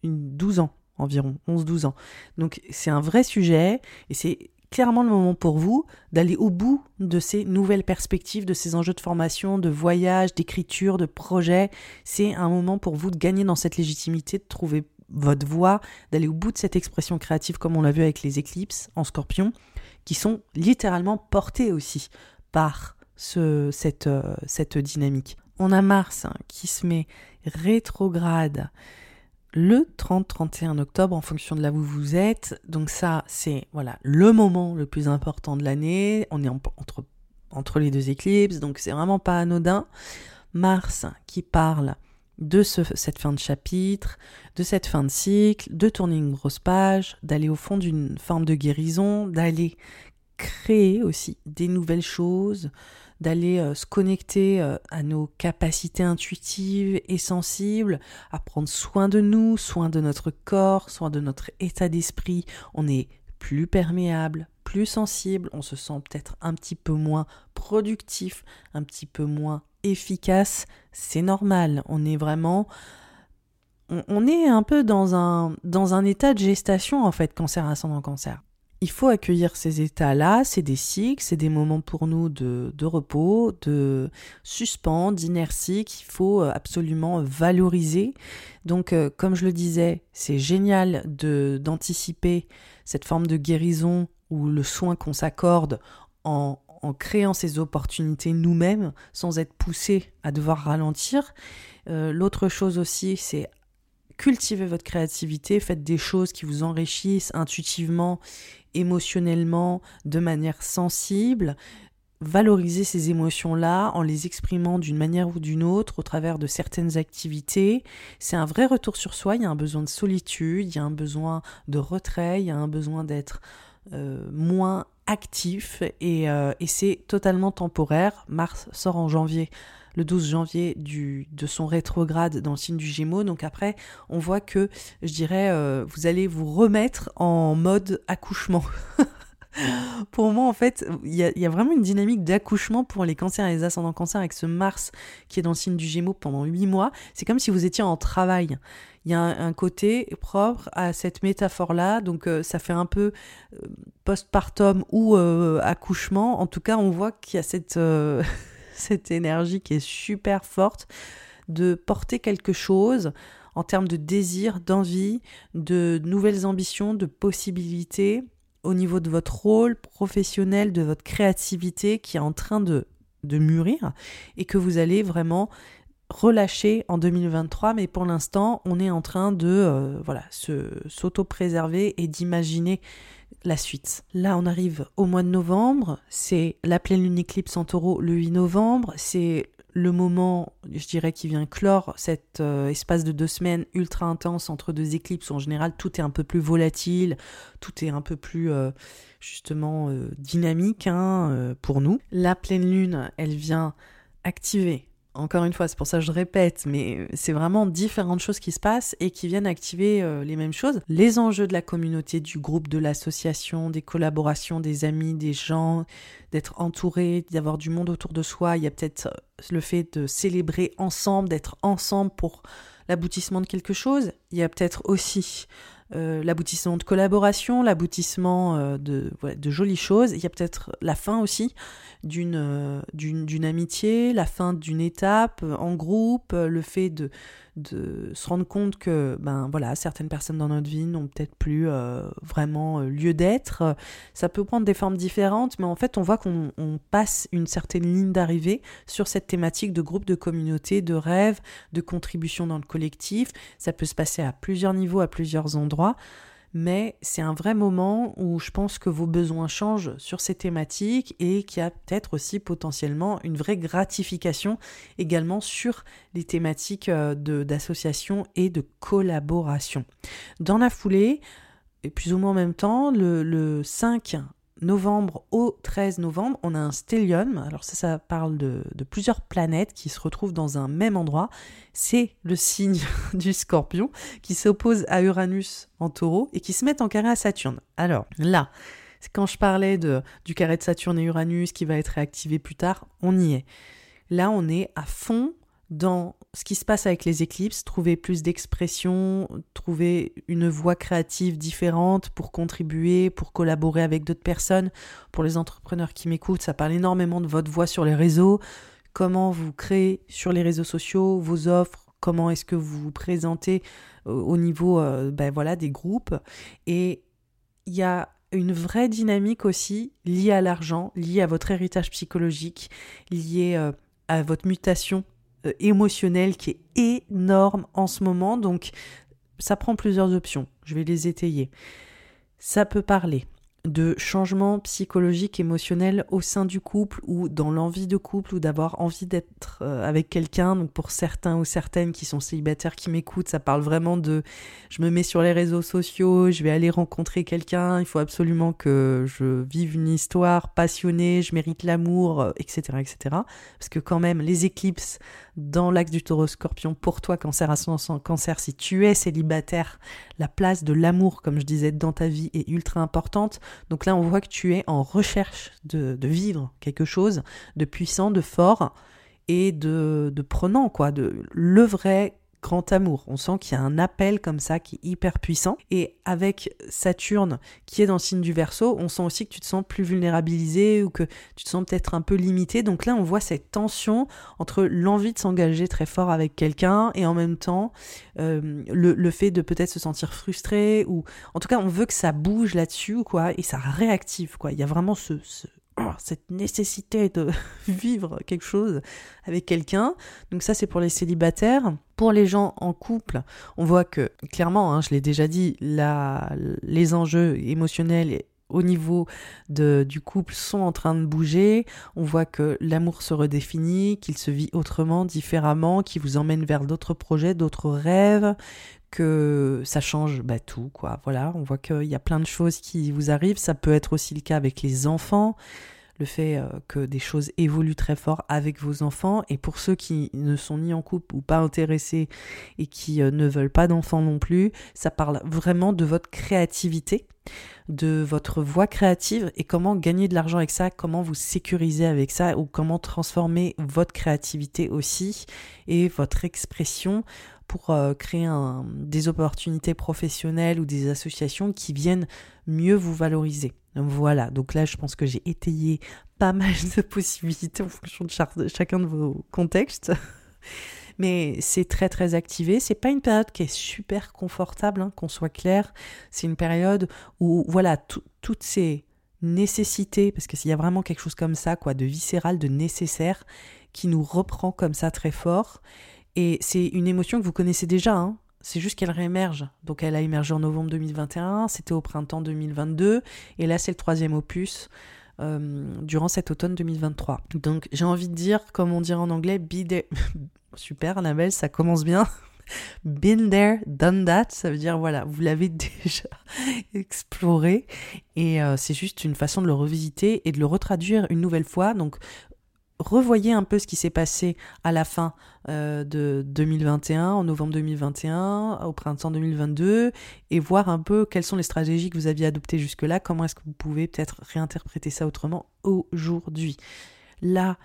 une 12 ans environ, 11-12 ans. Donc c'est un vrai sujet et c'est clairement le moment pour vous d'aller au bout de ces nouvelles perspectives, de ces enjeux de formation, de voyage, d'écriture, de projet. C'est un moment pour vous de gagner dans cette légitimité, de trouver votre voix, d'aller au bout de cette expression créative comme on l'a vu avec les éclipses en scorpion qui sont littéralement portés aussi par ce, cette, euh, cette dynamique. On a Mars hein, qui se met rétrograde le 30-31 octobre en fonction de là où vous êtes. Donc ça, c'est voilà le moment le plus important de l'année. On est entre, entre les deux éclipses, donc c'est vraiment pas anodin. Mars qui parle de ce, cette fin de chapitre, de cette fin de cycle, de tourner une grosse page, d'aller au fond d'une forme de guérison, d'aller créer aussi des nouvelles choses, d'aller euh, se connecter euh, à nos capacités intuitives et sensibles, à prendre soin de nous, soin de notre corps, soin de notre état d'esprit. On est plus perméable, plus sensible, on se sent peut-être un petit peu moins productif, un petit peu moins efficace. C'est normal, on est vraiment on, est un peu dans un, dans un état de gestation en fait, cancer ascendant cancer il faut accueillir ces états-là, c'est des cycles, c'est des moments pour nous de, repos, de suspens, d'inertie qu'il faut euh, absolument valoriser. Donc, euh, comme je le disais, c'est génial de, d'anticiper cette forme de guérison ou le soin qu'on s'accorde en, créant ces opportunités nous-mêmes sans être poussé à devoir ralentir. Euh, l'autre chose aussi, c'est cultivez votre créativité, faites des choses qui vous enrichissent intuitivement, émotionnellement, de manière sensible. Valorisez ces émotions-là en les exprimant d'une manière ou d'une autre au travers de certaines activités. C'est un vrai retour sur soi, il y a un besoin de solitude, il y a un besoin de retrait, il y a un besoin d'être euh, moins actif et, euh, et c'est totalement temporaire. Mars sort en janvier le 12 janvier du, de son rétrograde dans le signe du Gémeaux. Donc après, on voit que, je dirais, euh, vous allez vous remettre en mode accouchement. pour moi, en fait, il y, a vraiment une dynamique d'accouchement pour les cancers et les ascendants cancers avec ce Mars qui est dans le signe du Gémeaux pendant 8 mois. C'est comme si vous étiez en travail. Il y a un, côté propre à cette métaphore-là, donc euh, ça fait un peu euh, postpartum ou accouchement. En tout cas, on voit qu'il y a cette énergie qui est super forte de porter quelque chose en termes de désir, d'envie, de nouvelles ambitions, de possibilités au niveau de votre rôle professionnel, de votre créativité qui est en train de mûrir et que vous allez vraiment relâcher en 2023, mais pour l'instant, on est en train de euh, voilà, se s'auto-préserver et d'imaginer la suite. Là, on arrive au mois de novembre, c'est la pleine lune éclipse en taureau le 8 novembre, c'est le moment, je dirais, qui vient clore cet euh, espace de deux semaines ultra intense entre deux éclipses où en général tout est un peu plus volatile, tout est un peu plus euh, justement dynamique hein, pour nous. La pleine lune, elle vient activer encore une fois, c'est pour ça que je répète, mais c'est vraiment différentes choses qui se passent et qui viennent activer euh, les mêmes choses. Les enjeux de la communauté, du groupe, de l'association, des collaborations, des amis, des gens, d'être entouré, d'avoir du monde autour de soi. Il y a peut-être euh, le fait de célébrer ensemble, d'être ensemble pour l'aboutissement de quelque chose. Il y a peut-être aussi l'aboutissement de collaboration, l'aboutissement de, de jolies choses. Il y a peut-être la fin aussi d'une d'une amitié, la fin d'une étape en groupe, le fait de, de se rendre compte que ben voilà certaines personnes dans notre vie n'ont peut-être plus vraiment lieu d'être. Ça peut prendre des formes différentes, mais en fait on voit qu'on passe une certaine ligne d'arrivée sur cette thématique de groupe, de communauté, de rêve, de contribution dans le collectif. Ça peut se passer à plusieurs niveaux, à plusieurs endroits mais c'est un vrai moment où je pense que vos besoins changent sur ces thématiques et qu'il y a peut-être aussi potentiellement une vraie gratification également sur les thématiques euh, d'association et de collaboration. Dans la foulée, et plus ou moins en même temps, le, le 5 novembre au 13 novembre, on a un stellium. Alors ça, ça parle de, plusieurs planètes qui se retrouvent dans un même endroit. C'est le signe du scorpion qui s'oppose à Uranus en taureau et qui se met en carré à Saturne. Alors là, quand je parlais de, du carré de Saturne et Uranus qui va être réactivé plus tard, on y est. Là, on est à fond dans ce qui se passe avec les éclipses, trouver plus d'expression, trouver une voie créative différente pour contribuer, pour collaborer avec d'autres personnes. Pour les entrepreneurs qui m'écoutent, ça parle énormément de votre voix sur les réseaux, comment vous créez sur les réseaux sociaux vos offres, comment est-ce que vous vous présentez euh, au niveau euh, ben voilà, des groupes? Et il y a une vraie dynamique aussi liée à l'argent, liée à votre héritage psychologique, liée euh, à votre mutation euh, émotionnel qui est énorme en ce moment. Donc, ça prend plusieurs options. Je vais les étayer. Ça peut parler de changements psychologiques, émotionnels au sein du couple ou dans l'envie de couple ou d'avoir envie d'être euh, avec quelqu'un. Donc pour certains ou certaines qui sont célibataires qui m'écoutent, ça parle vraiment de je me mets sur les réseaux sociaux, je vais aller rencontrer quelqu'un, il faut absolument que je vive une histoire passionnée, je mérite l'amour, etc., euh, etc. Parce que quand même, les éclipses dans l'axe du taureau scorpion, pour toi, cancer ascendant cancer, si tu es célibataire, la place de l'amour, comme je disais, dans ta vie est ultra importante. Donc là, on voit que tu es en recherche de, vivre quelque chose de puissant, de fort et de, de prenant, quoi, de le vrai grand amour. On sent qu'il y a un appel comme ça qui est hyper puissant. Et avec Saturne qui est dans le signe du Verseau, on sent aussi que tu te sens plus vulnérabilisé ou que tu te sens peut-être un peu limité. Donc là, on voit cette tension entre l'envie de s'engager très fort avec quelqu'un et en même temps euh, le, fait de peut-être se sentir frustré ou en tout cas, on veut que ça bouge là-dessus quoi et ça réactive quoi. Il y a vraiment ce cette nécessité de vivre quelque chose avec quelqu'un. Donc ça, c'est pour les célibataires. Pour les gens en couple, on voit que clairement, hein, je l'ai déjà dit, la, les enjeux émotionnels au niveau de, du couple sont en train de bouger. On voit que l'amour se redéfinit, qu'il se vit autrement, différemment, qu'il vous emmène vers d'autres projets, d'autres rêves, que ça change bah, tout, quoi. Voilà, on voit qu'il y a plein de choses qui vous arrivent. Ça peut être aussi le cas avec les enfants, le fait euh, que des choses évoluent très fort avec vos enfants. Et pour ceux qui ne sont ni en couple ou pas intéressés et qui euh, ne veulent pas d'enfants non plus, ça parle vraiment de votre créativité de votre voix créative et comment gagner de l'argent avec ça, comment vous sécuriser avec ça ou comment transformer votre créativité aussi et votre expression pour euh, créer des opportunités professionnelles ou des associations qui viennent mieux vous valoriser. Voilà, donc là je pense que j'ai étayé pas mal de possibilités en fonction de chacun de vos contextes. mais c'est très très activé. C'est pas une période qui est super confortable, hein, qu'on soit clair. C'est une période où voilà toutes ces nécessités, parce qu'il y a vraiment quelque chose comme ça, quoi, de viscéral, de nécessaire, qui nous reprend comme ça très fort. Et c'est une émotion que vous connaissez déjà, hein. C'est juste qu'elle réémerge. Donc elle a émergé en novembre 2021, c'était au printemps 2022, et là c'est le troisième opus. Euh, durant cet automne 2023. Donc j'ai envie de dire, comme on dirait en anglais, be there. Super Annabelle, ça commence bien. Been there, done that, ça veut dire voilà, vous l'avez déjà exploré et euh, c'est juste une façon de le revisiter et de le retraduire une nouvelle fois. Donc revoyez un peu ce qui s'est passé à la fin euh, de 2021, en novembre 2021, au printemps 2022, et voir un peu quelles sont les stratégies que vous aviez adoptées jusque-là, comment est-ce que vous pouvez peut-être réinterpréter ça autrement aujourd'hui. Là,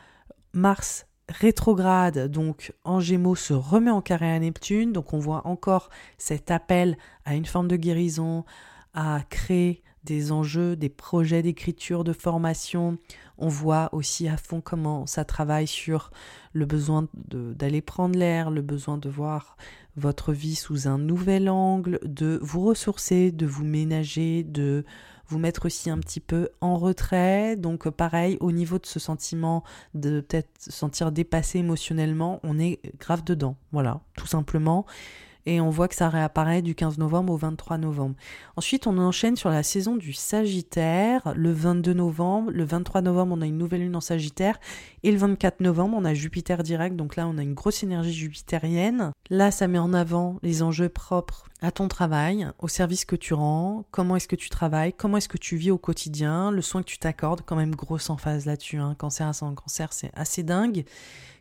Mars rétrograde, donc en Gémeaux, se remet en carré à Neptune, donc on voit encore cet appel à une forme de guérison, à créer des enjeux, des projets d'écriture, de formation. On voit aussi à fond comment ça travaille sur le besoin d'aller prendre l'air, le besoin de voir votre vie sous un nouvel angle, de vous ressourcer, de vous ménager, de vous mettre aussi un petit peu en retrait. Donc pareil, au niveau de ce sentiment de peut-être se sentir dépassé émotionnellement, on est grave dedans. Voilà, tout simplement et on voit que ça réapparaît du 15 novembre au 23 novembre. Ensuite, on enchaîne sur la saison du Sagittaire, le 22 novembre, le 23 novembre, on a une nouvelle lune en Sagittaire, et le 24 novembre, on a Jupiter direct, donc là, on a une grosse énergie jupitérienne. Là, ça met en avant les enjeux propres à ton travail, au service que tu rends, comment est-ce que tu travailles, comment est-ce que tu vis au quotidien, le soin que tu t'accordes, quand même grosse emphase là-dessus, hein. cancer à cancer, c'est assez dingue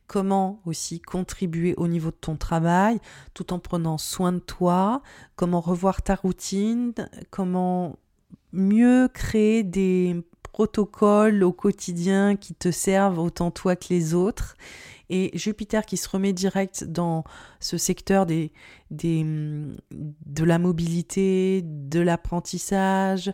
comment aussi contribuer au niveau de ton travail tout en prenant soin de toi, comment revoir ta routine, comment mieux créer des protocoles au quotidien qui te servent autant toi que les autres. Et Jupiter qui se remet direct dans ce secteur des, des, de la mobilité, de l'apprentissage,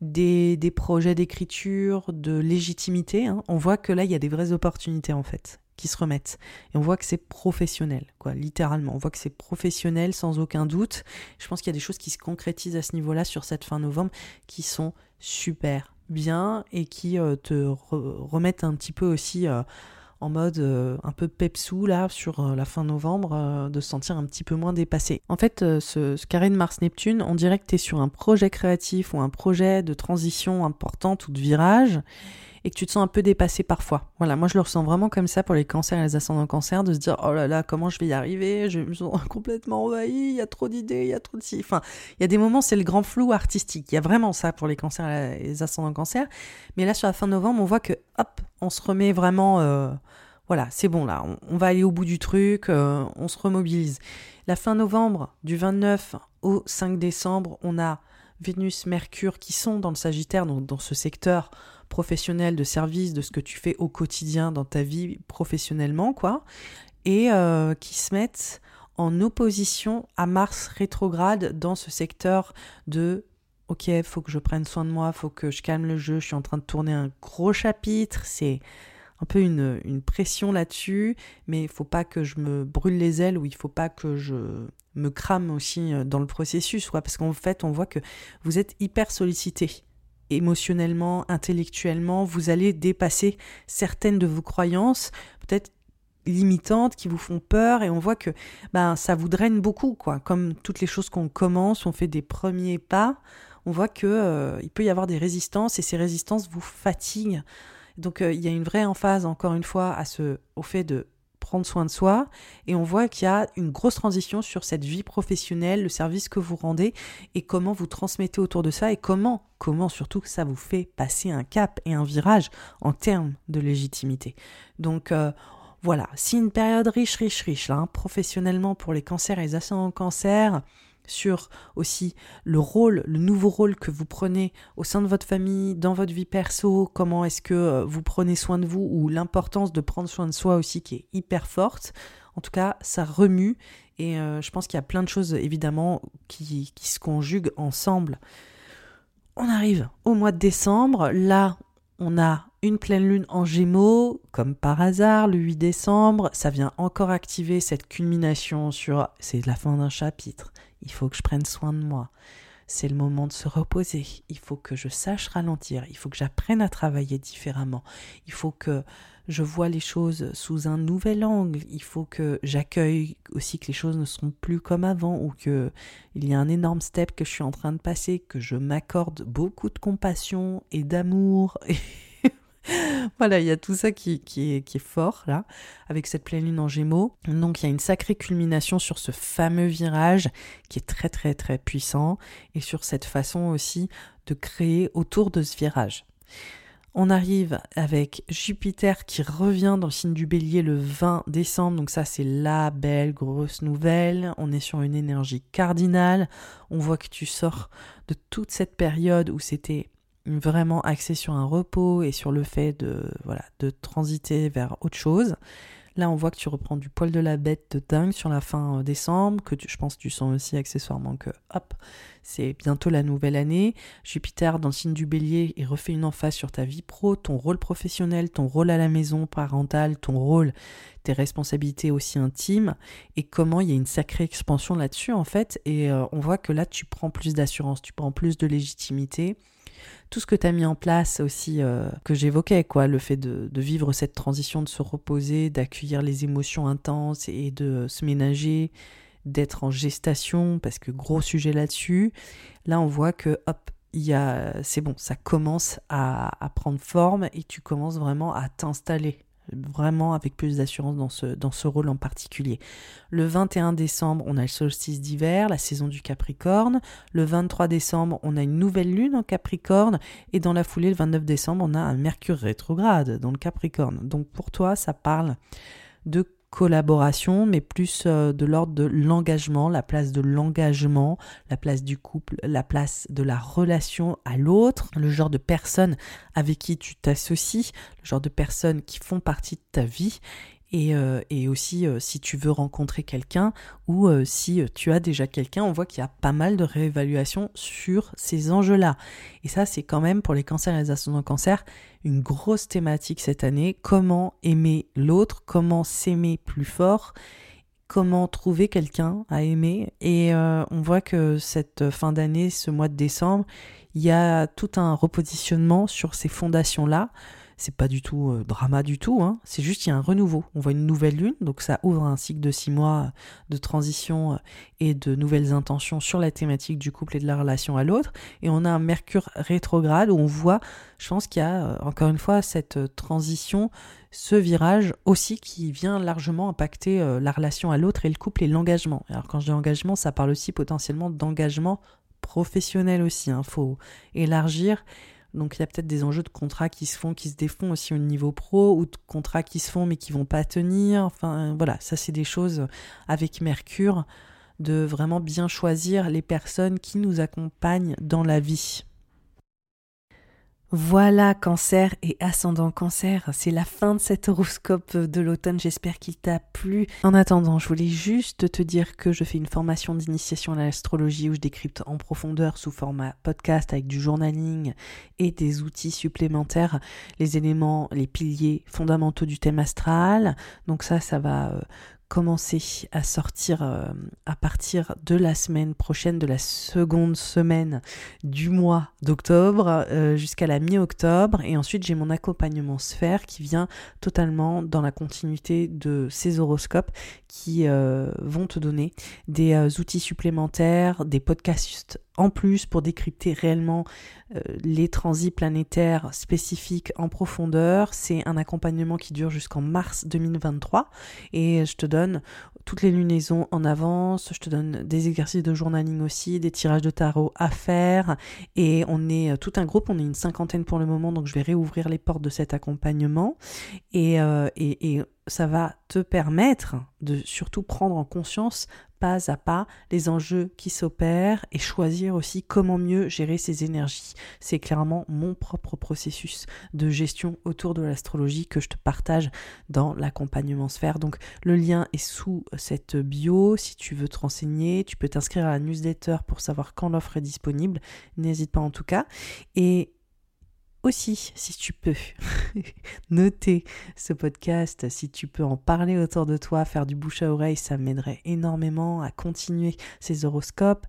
des, des projets d'écriture, de légitimité. Hein. On voit que là, il y a des vraies opportunités en fait qui se remettent. Et on voit que c'est professionnel, quoi, littéralement. On voit que c'est professionnel sans aucun doute. Je pense qu'il y a des choses qui se concrétisent à ce niveau-là sur cette fin novembre qui sont super bien et qui euh, te remettent un petit peu aussi euh, en mode euh, un peu pepsou là sur la fin novembre, de se sentir un petit peu moins dépassé. En fait, ce, ce, carré de Mars-Neptune, on dirait que tu es sur un projet créatif ou un projet de transition importante ou de virage et que tu te sens un peu dépassé parfois. Voilà, moi je le ressens vraiment comme ça pour les cancers et les ascendants cancers, de se dire oh là là, comment je vais y arriver? Je me sens complètement envahi, il y a trop d'idées, il y a trop de. Enfin, il y a des moments, c'est le grand flou artistique. Il y a vraiment ça pour les cancers et les ascendants cancers. Mais là, sur la fin novembre, on voit que hop, on se remet vraiment. Euh, voilà, c'est bon là, on, va aller au bout du truc, euh, on se remobilise. La fin novembre, du 29 au 5 décembre, on a Vénus, Mercure qui sont dans le Sagittaire, donc dans ce secteur professionnel de service, de ce que tu fais au quotidien dans ta vie professionnellement, quoi, et euh, qui se mettent en opposition à Mars rétrograde dans ce secteur de ok, faut que je prenne soin de moi, faut que je calme le jeu, je suis en train de tourner un gros chapitre, c'est un peu une, une pression là-dessus, mais il faut pas que je me brûle les ailes ou il faut pas que je me crame aussi euh, dans le processus, quoi, parce qu'en fait, on voit que vous êtes hyper sollicité émotionnellement, intellectuellement, vous allez dépasser certaines de vos croyances, peut-être limitantes, qui vous font peur, et on voit que ben, ça vous draine beaucoup, quoi. Comme toutes les choses qu'on commence, on fait des premiers pas, on voit que euh, il peut y avoir des résistances, et ces résistances vous fatiguent. Donc euh, il y a une vraie emphase, encore une fois, à ce, au fait de prendre soin de soi. Et on voit qu'il y a une grosse transition sur cette vie professionnelle, le service que vous rendez et comment vous transmettez autour de ça et comment, comment surtout ça vous fait passer un cap et un virage en termes de légitimité. Donc euh, voilà, si une période riche, riche, riche, là, hein, professionnellement pour les cancers et les ascendants cancer, sur aussi le rôle, le nouveau rôle que vous prenez au sein de votre famille, dans votre vie perso, comment est-ce que euh, vous prenez soin de vous, ou l'importance de prendre soin de soi aussi qui est hyper forte. En tout cas, ça remue et euh, je pense qu'il y a plein de choses évidemment qui, qui se conjuguent ensemble. On arrive au mois de décembre, là on a Une pleine lune en gémeaux, comme par hasard, le 8 décembre, ça vient encore activer cette culmination sur c'est la fin d'un chapitre, il faut que je prenne soin de moi. C'est le moment de se reposer. Il faut que je sache ralentir. Il faut que j'apprenne à travailler différemment. Il faut que je vois les choses sous un nouvel angle. Il faut que j'accueille aussi que les choses ne seront plus comme avant ou que il y a un énorme step que je suis en train de passer, que je m'accorde beaucoup de compassion et d'amour. voilà, il y a tout ça qui, est, est fort là, avec cette pleine lune en gémeaux. Donc il y a une sacrée culmination sur ce fameux virage qui est très très très puissant et sur cette façon aussi de créer autour de ce virage. On arrive avec Jupiter qui revient dans le signe du bélier le 20 décembre. Donc ça c'est la belle grosse nouvelle. On est sur une énergie cardinale. On voit que tu sors de toute cette période où c'était vraiment axé sur un repos et sur le fait de voilà de transiter vers autre chose. Là, on voit que tu reprends du poil de la bête de dingue sur la fin euh, décembre, que je pense tu sens aussi accessoirement que, hop, c'est bientôt la nouvelle année. Jupiter, dans le signe du bélier, il refait une emphase sur ta vie pro, ton rôle professionnel, ton rôle à la maison, parental, ton rôle, tes responsabilités aussi intimes, et comment il y a une sacrée expansion là-dessus, en fait. Et euh, on voit que là, tu prends plus d'assurance, tu prends plus de légitimité tout ce que tu as mis en place aussi, euh, que j'évoquais, quoi, le fait de, vivre cette transition, de se reposer, d'accueillir les émotions intenses et de se ménager, d'être en gestation, parce que gros sujet là-dessus. Là, on voit que, hop, c'est bon, ça commence à prendre forme et tu commences vraiment à t'installer vraiment avec plus d'assurance dans ce, dans ce rôle en particulier. Le 21 décembre, on a le solstice d'hiver, la saison du Capricorne. Le 23 décembre, on a une nouvelle lune en Capricorne. Et dans la foulée, le 29 décembre, on a un Mercure rétrograde dans le Capricorne. Donc pour toi, ça parle de collaboration, mais plus euh, de l'ordre de l'engagement, la place de l'engagement, la place du couple, la place de la relation à l'autre, le genre de personnes avec qui tu t'associes, le genre de personnes qui font partie de ta vie euh, et, aussi, euh, si tu veux rencontrer quelqu'un ou euh, si tu as déjà quelqu'un, on voit qu'il y a pas mal de réévaluation sur ces enjeux-là. Et ça, c'est quand même pour les cancers et les ascendants cancer une grosse thématique cette année. Comment aimer l'autre, comment s'aimer plus fort, comment trouver quelqu'un à aimer. Et on voit que cette fin d'année, ce mois de décembre, il y a tout un repositionnement sur ces fondations-là c'est pas du tout euh, drama du tout, hein. c'est juste qu'il y a un renouveau. On voit une nouvelle lune, donc ça ouvre un cycle de six mois de transition euh, et de nouvelles intentions sur la thématique du couple et de la relation à l'autre. Et on a un Mercure rétrograde où on voit, je pense qu'il y a euh, encore une fois cette transition, ce virage aussi qui vient largement impacter la relation à l'autre et le couple et l'engagement. Alors quand je dis engagement, ça parle aussi potentiellement d'engagement professionnel aussi. Il hein. faut élargir donc il y a peut-être des enjeux de contrats qui se font, qui se défont aussi au niveau pro, ou de contrats qui se font mais qui vont pas tenir. Enfin voilà, ça c'est des choses avec Mercure, de vraiment bien choisir les personnes qui nous accompagnent dans la vie. Voilà, cancer et ascendant cancer, c'est la fin de cet horoscope de l'automne, j'espère qu'il t'a plu. En attendant, je voulais juste te dire que je fais une formation d'initiation à l'astrologie où je décrypte en profondeur sous format podcast avec du journaling et des outils supplémentaires les éléments, les piliers fondamentaux du thème astral. Donc ça, ça va euh, commencer à sortir euh, à partir de la semaine prochaine, de la seconde semaine du mois d'octobre euh, jusqu'à la mi-octobre. Et ensuite, j'ai mon accompagnement sphère qui vient totalement dans la continuité de ces horoscopes qui euh, vont te donner des outils supplémentaires, des podcasts en plus pour décrypter réellement euh, les transits planétaires spécifiques en profondeur. C'est un accompagnement qui dure jusqu'en mars 2023 et je te donne toutes les lunaisons en avance, je te donne des exercices de journaling aussi, des tirages de tarot à faire. Et on est euh, tout un groupe, on est une cinquantaine pour le moment. Donc je vais réouvrir les portes de cet accompagnement. Et, euh, ça va te permettre de surtout prendre en conscience pas à pas les enjeux qui s'opèrent et choisir aussi comment mieux gérer ses énergies. C'est clairement mon propre processus de gestion autour de l'astrologie que je te partage dans l'accompagnement sphère. Donc le lien est sous cette bio. Si tu veux te renseigner, tu peux t'inscrire à la newsletter pour savoir quand l'offre est disponible. N'hésite pas en tout cas. Et aussi, si tu peux, noter ce podcast, si tu peux en parler autour de toi, faire du bouche à oreille, ça m'aiderait énormément à continuer ces horoscopes.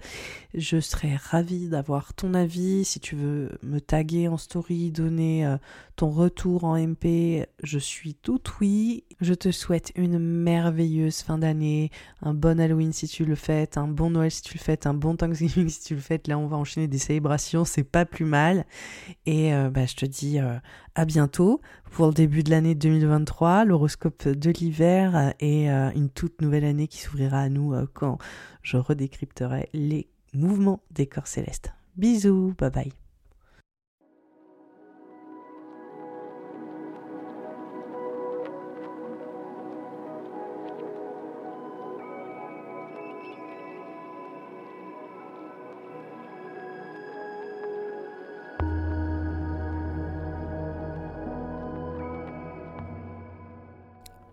Je serais ravie d'avoir ton avis. Si tu veux me taguer en story, donner euh, ton retour en MP, je suis tout oui. Je te souhaite une merveilleuse fin d'année, un bon Halloween si tu le fais, un bon Noël si tu le fais, un bon Thanksgiving si tu le fais. Là, on va enchaîner des célébrations, c'est pas plus mal. Et euh, bah, je te dis euh, à bientôt pour le début de l'année 2023, l'horoscope de l'hiver et euh, une toute nouvelle année qui s'ouvrira à nous quand je redécrypterai les mouvements des corps célestes. Bisous, bye bye.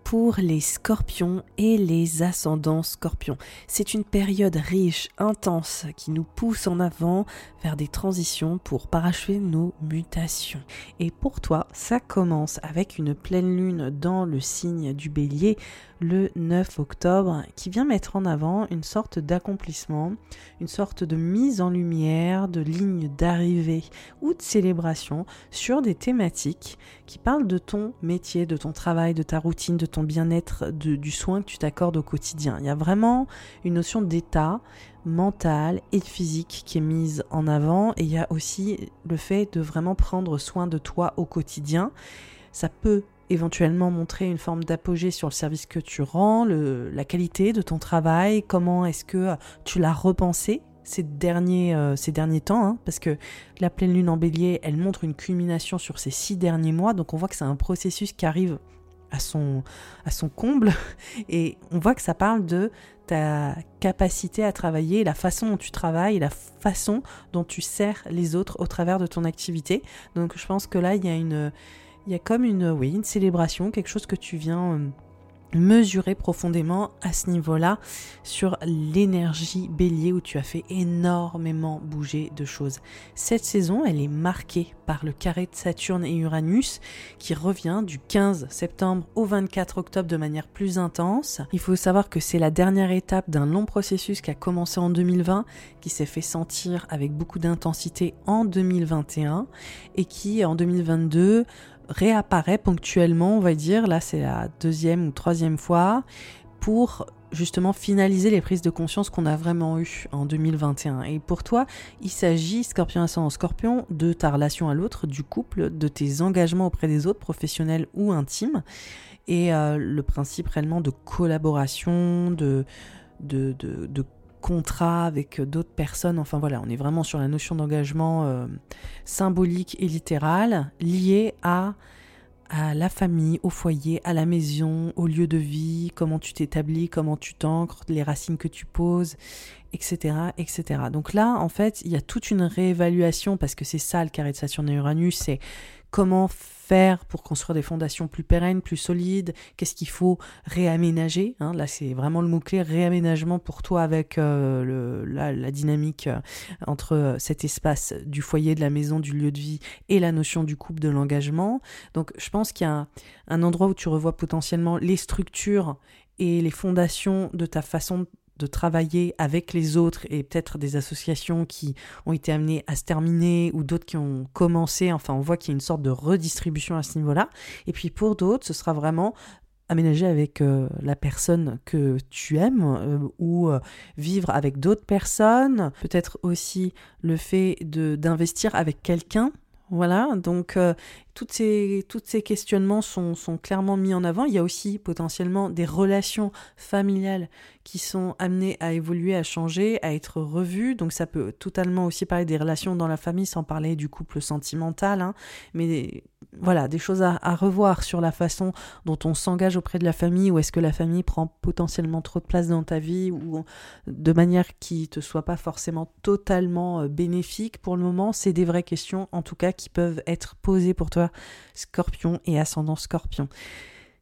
Pour les scorpions et les ascendants scorpions. C'est une période riche, intense, qui nous pousse en avant vers des transitions pour parachever nos mutations. Et pour toi, ça commence avec une pleine lune dans le signe du bélier le 9 octobre qui vient mettre en avant une sorte d'accomplissement, une sorte de mise en lumière, de ligne d'arrivée ou de célébration sur des thématiques qui parlent de ton métier, de ton travail, de ta routine, de ton bien-être, du soin que tu t'accordes au quotidien. Il y a vraiment une notion d'état mental et physique qui est mise en avant et il y a aussi le fait de vraiment prendre soin de toi au quotidien. Ça peut éventuellement montrer une forme d'apogée sur le service que tu rends, la qualité de ton travail, comment est-ce que tu l'as repensé ces derniers, euh, temps, hein, parce que la pleine lune en bélier, elle montre une culmination sur ces six derniers mois, donc on voit que c'est un processus qui arrive à son, à son comble, et on voit que ça parle de ta capacité à travailler, la façon dont tu travailles, la façon dont tu sers les autres au travers de ton activité. Donc je pense que là, il y a une il y a comme une, oui, une célébration, quelque chose que tu viens euh, mesurer profondément à ce niveau-là sur l'énergie bélier où tu as fait énormément bouger de choses. Cette saison, elle est marquée par le carré de Saturne et Uranus qui revient du 15 septembre au 24 octobre de manière plus intense. Il faut savoir que c'est la dernière étape d'un long processus qui a commencé en 2020, qui s'est fait sentir avec beaucoup d'intensité en 2021 et qui en 2022 réapparaît ponctuellement, on va dire, là c'est la deuxième ou troisième fois, pour justement finaliser les prises de conscience qu'on a vraiment eues en 2021. Et pour toi, il s'agit, Scorpion ascendant Scorpion, de ta relation à l'autre, du couple, de tes engagements auprès des autres, professionnels ou intimes, et euh, le principe réellement de collaboration, de, de, de, de contrat avec d'autres personnes. Enfin voilà, on est vraiment sur la notion d'engagement euh, symbolique et littéral lié à, à la famille, au foyer, à la maison, au lieu de vie, comment tu t'établis, comment tu t'ancres, les racines que tu poses, etc., etc. Donc là, en fait, il y a toute une réévaluation parce que c'est ça le carré de Saturne et Uranus, c'est comment faire pour construire des fondations plus pérennes, plus solides, qu'est-ce qu'il faut réaménager? Hein. Là, c'est vraiment le mot-clé, réaménagement pour toi avec euh, la, dynamique euh, entre euh, cet espace du foyer, de la maison, du lieu de vie et la notion du couple, de l'engagement. Donc, je pense qu'il y a un endroit où tu revois potentiellement les structures et les fondations de ta façon de travailler avec les autres et peut-être des associations qui ont été amenées à se terminer ou d'autres qui ont commencé. Enfin, on voit qu'il y a une sorte de redistribution à ce niveau-là. Et puis pour d'autres, ce sera vraiment aménager avec euh, la personne que tu aimes euh, ou euh, vivre avec d'autres personnes. Peut-être aussi le fait d'investir avec quelqu'un voilà, donc euh, toutes ces, toutes questionnements sont, sont, clairement mis en avant. Il y a aussi potentiellement des relations familiales qui sont amenées à évoluer, à changer, à être revues. Donc ça peut totalement aussi parler des relations dans la famille sans parler du couple sentimental. Hein. Mais voilà, des choses à, revoir sur la façon dont on s'engage auprès de la famille ou est-ce que la famille prend potentiellement trop de place dans ta vie ou de manière qui te soit pas forcément totalement euh, bénéfique pour le moment. C'est des vraies questions en tout cas qui peuvent être posées pour toi, scorpion et ascendant scorpion.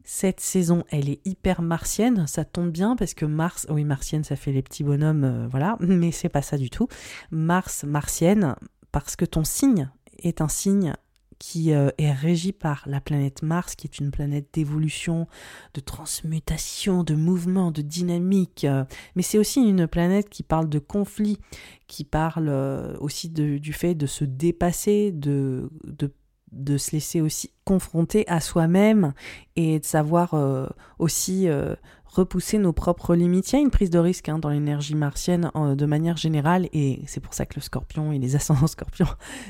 Cette saison, elle est hyper martienne, ça tombe bien parce que Mars, oui, martienne, ça fait les petits bonhommes, euh, voilà, mais c'est pas ça du tout. Mars, martienne, parce que ton signe est un signe qui euh, est régie par la planète Mars, qui est une planète d'évolution, de transmutation, de mouvement, de dynamique. Euh, mais c'est aussi une planète qui parle de conflit, qui parle euh, aussi du fait de se dépasser, de, de de se laisser aussi confronter à soi-même et de savoir aussi repousser nos propres limites. Il y a une prise de risque hein, dans l'énergie martienne de manière générale et c'est pour ça que le scorpion et les ascendants scorpions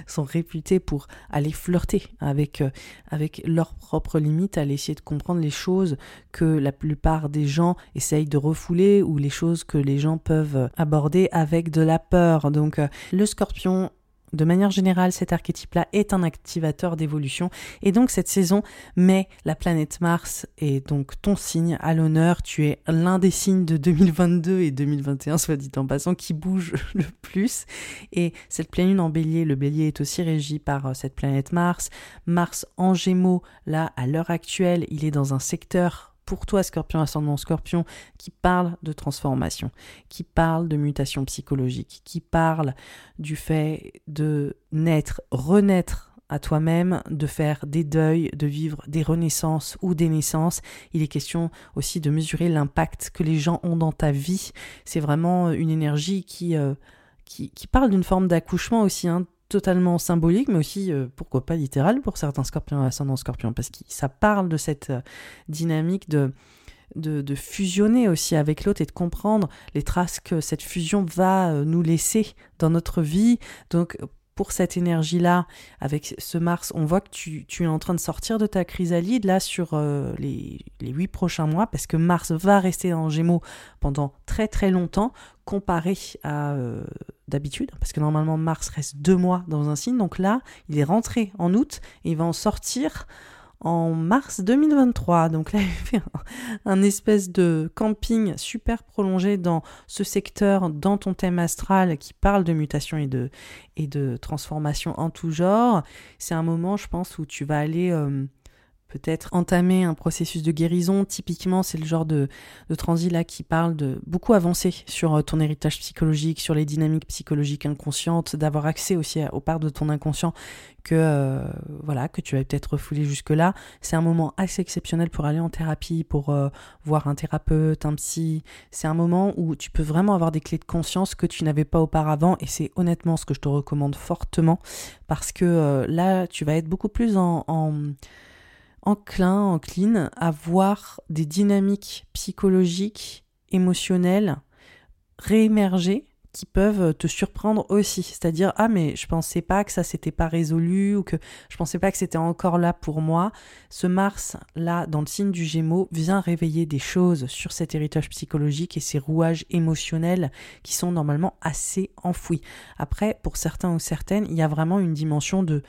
sont réputés pour aller flirter avec, euh, avec leurs propres limites, aller essayer de comprendre les choses que la plupart des gens essayent de refouler ou les choses que les gens peuvent aborder avec de la peur. Donc euh, le scorpion de manière générale, cet archétype-là est un activateur d'évolution. Et donc, cette saison met la planète Mars et donc ton signe à l'honneur. Tu es l'un des signes de 2022 et 2021, soit dit en passant, qui bouge le plus. Et cette pleine lune en bélier, le bélier est aussi régi par euh, cette planète Mars. Mars en gémeaux, là, à l'heure actuelle, il est dans un secteur pour toi, Scorpion ascendant Scorpion, qui parle de transformation, qui parle de mutation psychologique, qui parle du fait de naître, renaître à toi-même, de faire des deuils, de vivre des renaissances ou des naissances. Il est question aussi de mesurer l'impact que les gens ont dans ta vie. C'est vraiment une énergie qui, euh, qui, parle d'une forme d'accouchement aussi. Hein totalement symbolique, mais aussi, euh, pourquoi pas littéral pour certains scorpions ascendant scorpion, parce que ça parle de cette euh, dynamique de, de, fusionner aussi avec l'autre et de comprendre les traces que cette fusion va euh, nous laisser dans notre vie. Donc, pour cette énergie-là, avec ce Mars, on voit que tu, es en train de sortir de ta chrysalide là sur les, huit prochains mois, parce que Mars va rester en Gémeaux pendant très très longtemps, comparé à d'habitude, parce que normalement Mars reste deux mois dans un signe, donc là, il est rentré en août et il va en sortir en mars 2023. Donc là, il fait un, espèce de camping super prolongé dans ce secteur, dans ton thème astral qui parle de mutation et de, et de transformation en tout genre. C'est un moment, je pense, où tu vas aller... Euh, peut-être entamer un processus de guérison. Typiquement, c'est le genre de, transit là qui parle de beaucoup avancer sur euh, ton héritage psychologique, sur les dynamiques psychologiques inconscientes, d'avoir accès aussi aux parts de ton inconscient que euh, voilà que tu as peut-être refoulé jusque là. C'est un moment assez exceptionnel pour aller en thérapie, pour euh, voir un thérapeute, un psy. C'est un moment où tu peux vraiment avoir des clés de conscience que tu n'avais pas auparavant et c'est honnêtement ce que je te recommande fortement parce que là tu vas être beaucoup plus en enclin, encline à voir des dynamiques psychologiques, émotionnelles réémerger qui peuvent te surprendre aussi. C'est-à-dire, ah mais je pensais pas que ça s'était pas résolu ou que je pensais pas que c'était encore là pour moi. Ce Mars, là, dans le signe du Gémeaux, vient réveiller des choses sur cet héritage psychologique et ces rouages émotionnels qui sont normalement assez enfouis. Après, pour certains ou certaines, il y a vraiment une dimension de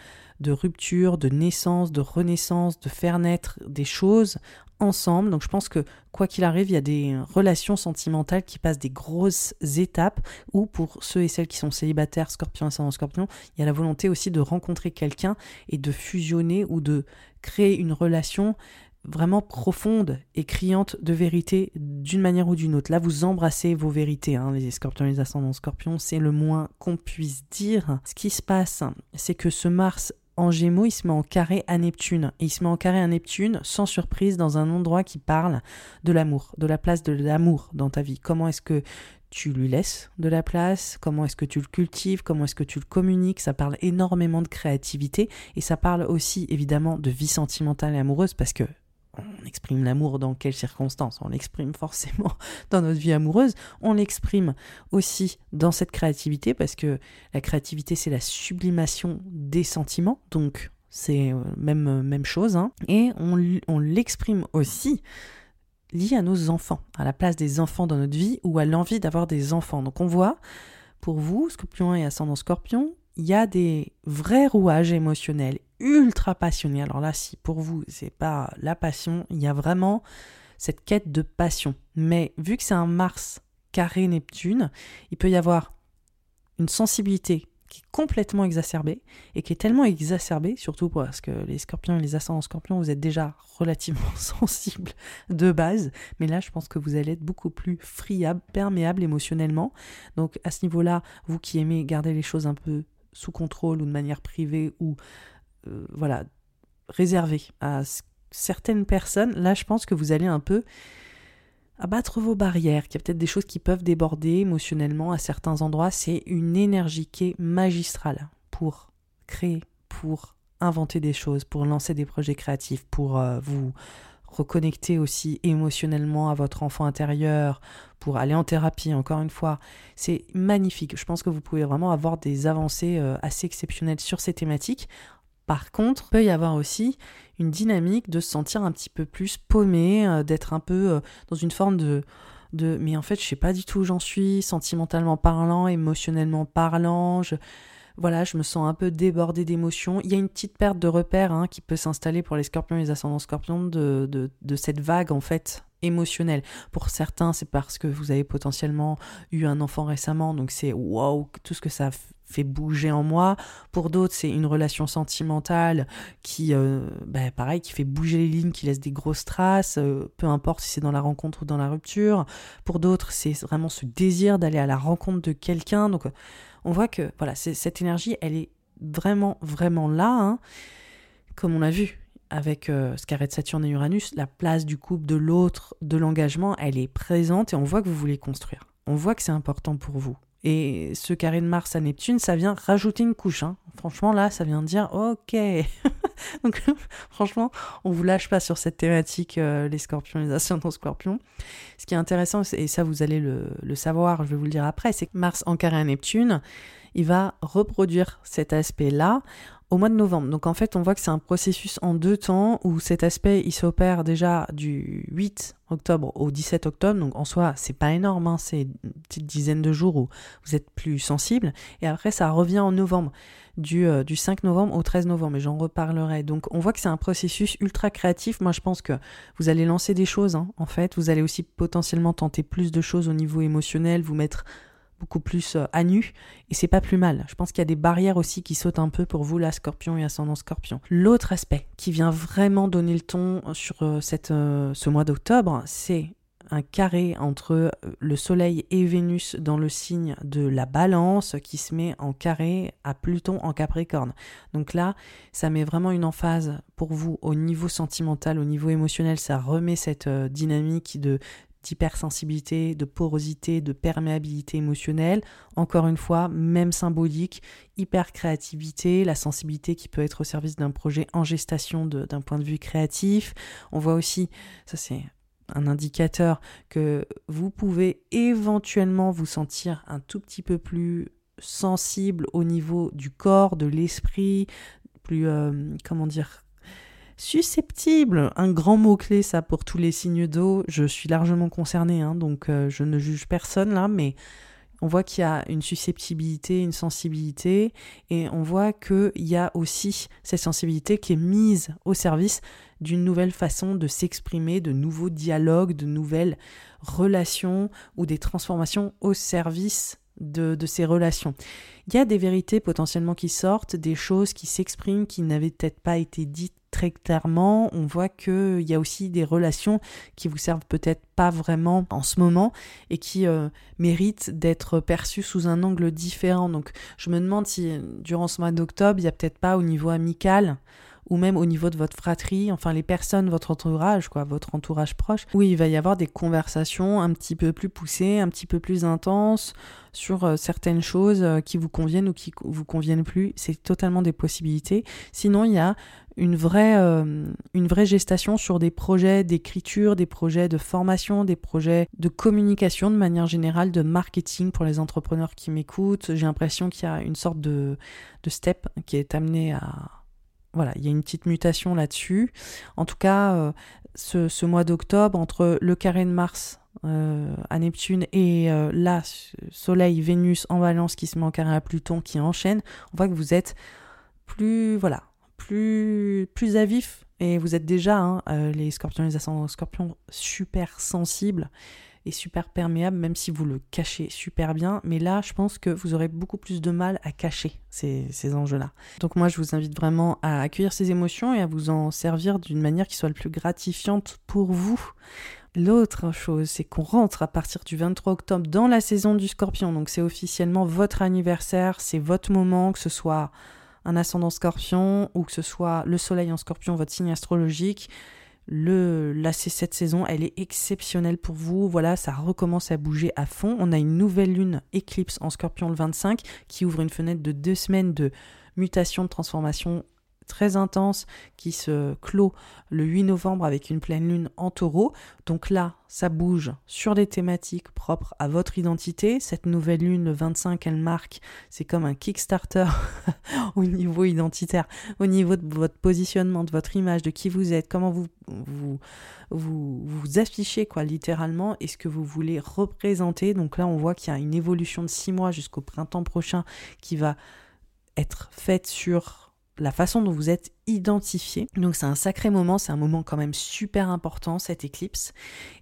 de rupture, de naissance, de renaissance, de faire naître des choses ensemble. Donc je pense que quoi qu'il arrive, il y a des relations sentimentales qui passent des grosses étapes ou pour ceux et celles qui sont célibataires, scorpion, ascendant scorpion, il y a la volonté aussi de rencontrer quelqu'un et de fusionner ou de créer une relation vraiment profonde et criante de vérité d'une manière ou d'une autre. Là, vous embrassez vos vérités, hein, les scorpions les ascendants scorpions, c'est le moins qu'on puisse dire. Ce qui se passe, c'est que ce Mars en Gémeaux, il se met en carré à Neptune. Et il se met en carré à Neptune, sans surprise, dans un endroit qui parle de l'amour, de la place de l'amour dans ta vie. Comment est-ce que tu lui laisses de la place, comment est-ce que tu le cultives, comment est-ce que tu le communiques, ça parle énormément de créativité et ça parle aussi évidemment de vie sentimentale et amoureuse parce que on exprime l'amour dans quelles circonstances? On l'exprime forcément dans notre vie amoureuse. On l'exprime aussi dans cette créativité parce que la créativité, c'est la sublimation des sentiments. Donc, c'est euh, même, euh, même chose. Hein. Et on, l'exprime aussi lié à nos enfants, à la place des enfants dans notre vie ou à l'envie d'avoir des enfants. Donc, on voit, pour vous, scorpion et ascendant scorpion, il y a des vrais rouages émotionnels ultra passionnés. Alors là, si pour vous, c'est pas la passion, il y a vraiment cette quête de passion. Mais vu que c'est un Mars carré Neptune, il peut y avoir une sensibilité qui est complètement exacerbée et qui est tellement exacerbée, surtout parce que les scorpions et les ascendants scorpions, vous êtes déjà relativement sensibles de base, mais là je pense que vous allez être beaucoup plus friable, perméable émotionnellement. Donc à ce niveau-là, vous qui aimez garder les choses un peu sous contrôle ou de manière privée ou voilà, réservé à certaines personnes. Là, je pense que vous allez un peu abattre vos barrières, qu'il y a peut-être des choses qui peuvent déborder émotionnellement à certains endroits. C'est une énergie qui est magistrale pour créer, pour inventer des choses, pour lancer des projets créatifs, pour euh, vous reconnecter aussi émotionnellement à votre enfant intérieur, pour aller en thérapie, encore une fois. C'est magnifique. Je pense que vous pouvez vraiment avoir des avancées euh, assez exceptionnelles sur ces thématiques. Par contre, peut y avoir aussi une dynamique de se sentir un petit peu plus paumé, euh, d'être un peu dans une forme de, mais en fait je sais pas du tout où j'en suis, sentimentalement parlant, émotionnellement parlant, je, voilà, je me sens un peu débordée d'émotions. Il y a une petite perte de repère hein, qui peut s'installer pour les scorpions et les ascendants scorpions de, de, cette vague en fait émotionnelle. Pour certains, c'est parce que vous avez potentiellement eu un enfant récemment, donc c'est waouh, tout ce que ça fait bouger en moi. Pour d'autres, c'est une relation sentimentale qui, euh, ben, pareil, qui fait bouger les lignes, qui laisse des grosses traces, euh, peu importe si c'est dans la rencontre ou dans la rupture. Pour d'autres, c'est vraiment ce désir d'aller à la rencontre de quelqu'un. Donc, on voit que voilà, cette énergie, elle est vraiment, vraiment là. Hein. Comme on l'a vu avec euh, ce carré de Saturne et Uranus, la place du couple, de l'autre, de l'engagement, elle est présente et on voit que vous voulez construire. On voit que c'est important pour vous. Et ce carré de Mars à Neptune, ça vient rajouter une couche. Hein. Franchement, là, ça vient dire OK. Donc, franchement, on vous lâche pas sur cette thématique, euh, les scorpions, les ascendants scorpions. Ce qui est intéressant, et ça, vous allez le, le savoir, je vais vous le dire après, c'est que Mars en carré à Neptune, il va reproduire cet aspect-là au mois de novembre. Donc en fait, on voit que c'est un processus en deux temps où cet aspect, il s'opère déjà du 8 octobre au 17 octobre. Donc en soi, c'est pas énorme, hein, c'est une petite dizaine de jours où vous êtes plus sensible. Et après, ça revient en novembre, du, euh, du 5 novembre au 13 novembre. Mais j'en reparlerai. Donc on voit que c'est un processus ultra créatif. Moi, je pense que vous allez lancer des choses, hein, en fait. Vous allez aussi potentiellement tenter plus de choses au niveau émotionnel, vous mettre beaucoup plus euh, à nu et c'est pas plus mal. Je pense qu'il y a des barrières aussi qui sautent un peu pour vous la Scorpion et ascendant Scorpion. L'autre aspect qui vient vraiment donner le ton sur euh, cette, euh, ce mois d'octobre, c'est un carré entre le Soleil et Vénus dans le signe de la balance qui se met en carré à Pluton en Capricorne. Donc là, ça met vraiment une emphase pour vous au niveau sentimental, au niveau émotionnel, ça remet cette dynamique de d'hypersensibilité, de porosité, de perméabilité émotionnelle. Encore une fois, même symbolique, hyper créativité, la sensibilité qui peut être au service d'un projet en gestation d'un point de vue créatif. On voit aussi, ça c'est un indicateur que vous pouvez éventuellement vous sentir un tout petit peu plus sensible au niveau du corps, de l'esprit, plus, euh, comment dire, susceptible, un grand mot-clé ça pour tous les signes d'eau, je suis largement concernée, hein, donc euh, je ne juge personne là, mais on voit qu'il y a une susceptibilité, une sensibilité, et on voit qu'il y a aussi cette sensibilité qui est mise au service d'une nouvelle façon de s'exprimer, de nouveaux dialogues, de nouvelles relations ou des transformations au service de, de, ces relations. Il y a des vérités potentiellement qui sortent, des choses qui s'expriment qui n'avaient peut-être pas été dites très clairement, on voit qu'il y a aussi des relations qui vous servent peut-être pas vraiment en ce moment et qui euh, méritent d'être perçues sous un angle différent. Donc je me demande si durant ce mois d'octobre, il n'y a peut-être pas au niveau amical ou même au niveau de votre fratrie, enfin les personnes, votre entourage, quoi, votre entourage proche, où il va y avoir des conversations un petit peu plus poussées, un petit peu plus intenses sur euh, certaines choses euh, qui vous conviennent ou qui vous conviennent plus. C'est totalement des possibilités. Sinon, il y a une vraie, euh, une vraie gestation sur des projets d'écriture, des projets de formation, des projets de communication de manière générale, de marketing pour les entrepreneurs qui m'écoutent. J'ai l'impression qu'il y a une sorte de, step qui est amené à, voilà, il y a une petite mutation là-dessus. En tout cas, euh, ce, mois d'octobre, entre le carré de Mars euh, à Neptune et là, Soleil, Vénus en balance qui se met en carré à Pluton qui enchaîne, on voit que vous êtes plus, voilà, plus, à vif et vous êtes déjà, hein, les scorpions, les ascendants scorpions, super sensibles est super perméable, même si vous le cachez super bien. Mais là, je pense que vous aurez beaucoup plus de mal à cacher ces, ces enjeux-là. Donc moi, je vous invite vraiment à accueillir ces émotions et à vous en servir d'une manière qui soit le plus gratifiante pour vous. L'autre chose, c'est qu'on rentre à partir du 23 octobre dans la saison du scorpion. Donc c'est officiellement votre anniversaire, c'est votre moment, que ce soit un ascendant scorpion ou que ce soit le soleil en scorpion, votre signe astrologique, le, cette saison, elle est exceptionnelle pour vous. Voilà, ça recommence à bouger à fond. On a une nouvelle lune éclipse en scorpion le 25 qui ouvre une fenêtre de deux semaines de mutation, de transformation très intense qui se clôt le 8 novembre avec une pleine lune en taureau. Donc là, ça bouge sur des thématiques propres à votre identité. Cette nouvelle lune, le 25, elle marque, c'est comme un Kickstarter au niveau identitaire, au niveau de votre positionnement, de votre image, de qui vous êtes, comment vous vous, vous, affichez, quoi, littéralement, et ce que vous voulez représenter. Donc là, on voit qu'il y a une évolution de six mois jusqu'au printemps prochain qui va être faite sur la façon dont vous êtes identifié. Donc c'est un sacré moment, c'est un moment quand même super important, cette éclipse.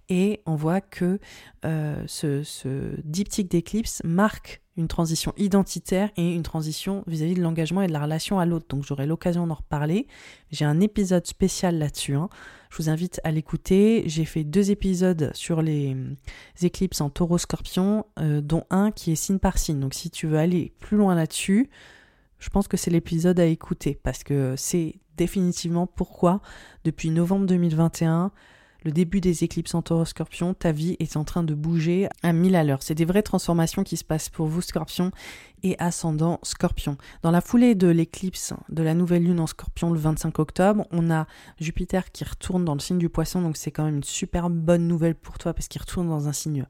Et on voit que euh, ce, diptyque d'éclipse marque une transition identitaire et une transition vis-à-vis de l'engagement et de la relation à l'autre. Donc j'aurai l'occasion d'en reparler. J'ai un épisode spécial là-dessus. Hein. Je vous invite à l'écouter. J'ai fait deux épisodes sur les, euh, éclipses en taureau-scorpion, euh, dont un qui est signe par signe. Donc si tu veux aller plus loin là-dessus, je pense que c'est l'épisode à écouter parce que c'est définitivement pourquoi, depuis novembre 2021, le début des éclipses en taureau scorpion, ta vie est en train de bouger à mille à l'heure. C'est des vraies transformations qui se passent pour vous, scorpion et ascendant scorpion. Dans la foulée de l'éclipse de la nouvelle lune en scorpion le 25 octobre, on a Jupiter qui retourne dans le signe du poisson, donc c'est quand même une super bonne nouvelle pour toi parce qu'il retourne dans un signe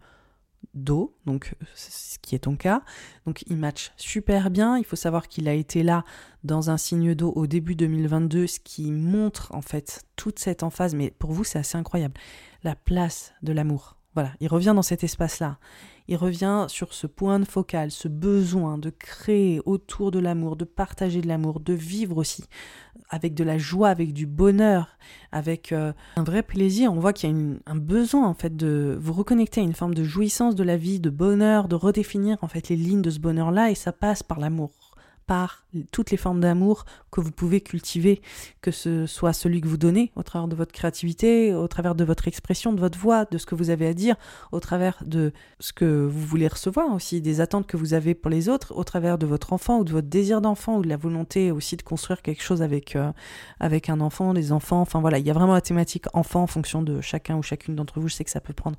d'eau, donc ce qui est ton cas. Donc il match super bien. Il faut savoir qu'il a été là dans un signe d'eau au début 2022, ce qui montre en fait toute cette emphase. Mais pour vous, c'est assez incroyable. La place de l'amour. Voilà, il revient dans cet espace-là. Il revient sur ce point de focal, ce besoin de créer autour de l'amour, de partager de l'amour, de vivre aussi avec de la joie, avec du bonheur, avec euh, un vrai plaisir. On voit qu'il y a un besoin en fait de vous reconnecter à une forme de jouissance de la vie, de bonheur, de redéfinir en fait les lignes de ce bonheur-là et ça passe par l'amour par toutes les formes d'amour que vous pouvez cultiver, que ce soit celui que vous donnez au travers de votre créativité, au travers de votre expression, de votre voix, de ce que vous avez à dire, au travers de ce que vous voulez recevoir aussi, des attentes que vous avez pour les autres, au travers de votre enfant ou de votre désir d'enfant ou de la volonté aussi de construire quelque chose avec, euh, avec un enfant, des enfants. Enfin voilà, il y a vraiment la thématique enfant en fonction de chacun ou chacune d'entre vous. Je sais que ça peut prendre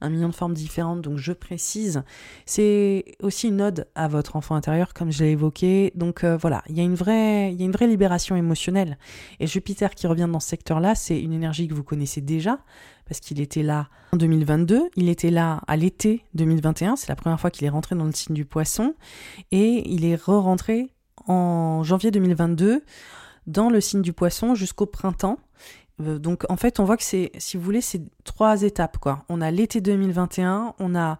un million de formes différentes, donc je précise. C'est aussi une ode à votre enfant intérieur, comme je l'ai évoqué. Donc euh, voilà, il y, a une vraie, y a vraie libération émotionnelle. Et Jupiter qui revient dans ce secteur-là, c'est une énergie que vous connaissez déjà, parce qu'il était là en 2022, il était là à l'été 2021, c'est la première fois qu'il est rentré dans le signe du poisson, et il est re-rentré en janvier 2022 dans le signe du poisson jusqu'au printemps. Euh, donc en fait, on voit que c'est, si vous voulez, c'est trois étapes. Quoi. On a l'été 2021, on a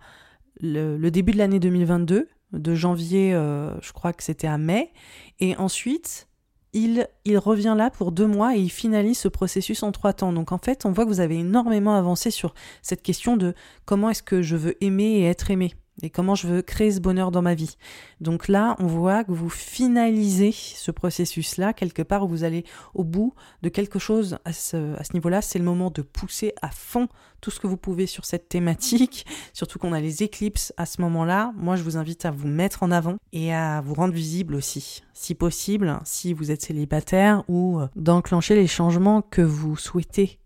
le, début de l'année 2022, de janvier, euh, je crois que c'était à mai, et ensuite, il, revient là pour deux mois et il finalise ce processus en trois temps. Donc en fait, on voit que vous avez énormément avancé sur cette question de comment est-ce que je veux aimer et être aimé et comment je veux créer ce bonheur dans ma vie. Donc là, on voit que vous finalisez ce processus-là, quelque part où vous allez au bout de quelque chose à ce, à ce niveau-là. C'est le moment de pousser à fond tout ce que vous pouvez sur cette thématique, surtout qu'on a les éclipses à ce moment-là. Moi, je vous invite à vous mettre en avant et à vous rendre visible aussi, si possible, si vous êtes célibataire, ou d'enclencher les changements que vous souhaitez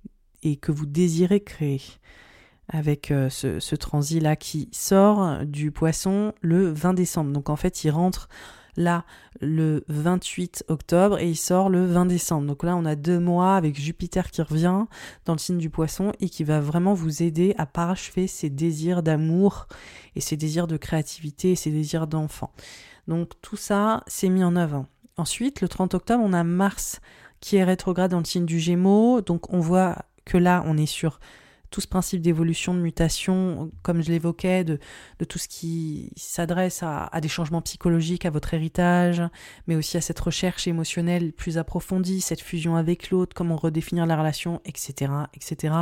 et que vous désirez créer avec euh, ce, ce transit-là qui sort du poisson le 20 décembre. Donc en fait, il rentre là le 28 octobre et il sort le 20 décembre. Donc là, on a deux mois avec Jupiter qui revient dans le signe du poisson et qui va vraiment vous aider à parachever ses désirs d'amour et ses désirs de créativité et ses désirs d'enfant. Donc tout ça, c'est mis en œuvre. Ensuite, le 30 octobre, on a Mars qui est rétrograde dans le signe du Gémeaux. Donc on voit que là, on est sur tout ce principe d'évolution, de mutation, comme je l'évoquais, de, tout ce qui s'adresse à, à, des changements psychologiques, à votre héritage, mais aussi à cette recherche émotionnelle plus approfondie, cette fusion avec l'autre, comment redéfinir la relation, etc., etc.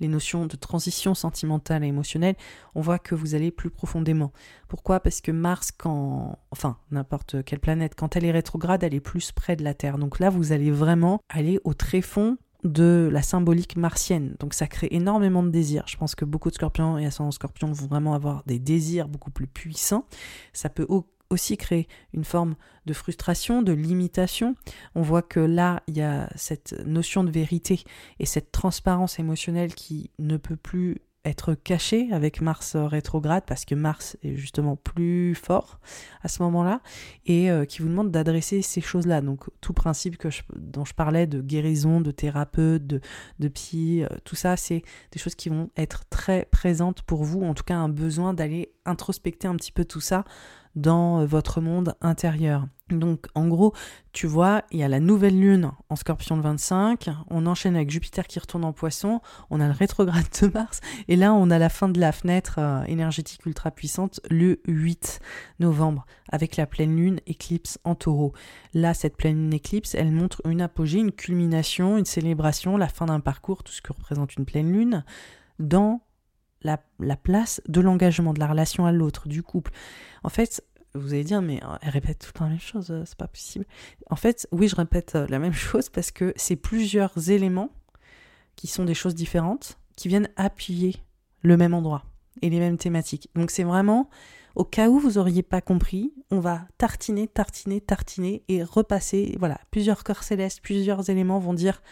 Les notions de transition sentimentale et émotionnelle, on voit que vous allez plus profondément. Pourquoi? Parce que Mars, quand, enfin, n'importe quelle planète, quand elle est rétrograde, elle est plus près de la Terre. Donc là, vous allez vraiment aller au tréfonds de la symbolique martienne. Donc ça crée énormément de désirs. Je pense que beaucoup de scorpions et ascendants scorpions vont vraiment avoir des désirs beaucoup plus puissants. Ça peut aussi créer une forme de frustration, de limitation. On voit que là, il y a cette notion de vérité et cette transparence émotionnelle qui ne peut plus être caché avec Mars rétrograde parce que Mars est justement plus fort à ce moment-là et euh, qui vous demande d'adresser ces choses-là. Donc tout principe que dont je parlais de guérison, de thérapeute, de, de psy, euh, tout ça, c'est des choses qui vont être très présentes pour vous, en tout cas un besoin d'aller introspecter un petit peu tout ça dans euh, votre monde intérieur. Donc en gros, tu vois, il y a la nouvelle lune en scorpion de 25, on enchaîne avec Jupiter qui retourne en poisson, on a le rétrograde de Mars, et là on a la fin de la fenêtre euh, énergétique ultra puissante le 8 novembre, avec la pleine lune éclipse en taureau. Là, cette pleine lune éclipse, elle montre une apogée, une culmination, une célébration, la fin d'un parcours, tout ce que représente une pleine lune, dans la, la place de l'engagement, de la relation à l'autre, du couple. En fait, vous allez dire, mais euh, elle répète tout le temps la même chose, euh, c'est pas possible. En fait, oui, je répète euh, la même chose parce que c'est plusieurs éléments qui sont des choses différentes qui viennent appuyer le même endroit et les mêmes thématiques. Donc c'est vraiment, au cas où vous auriez pas compris, on va tartiner, tartiner, tartiner et repasser. Voilà, plusieurs corps célestes, plusieurs éléments vont dire,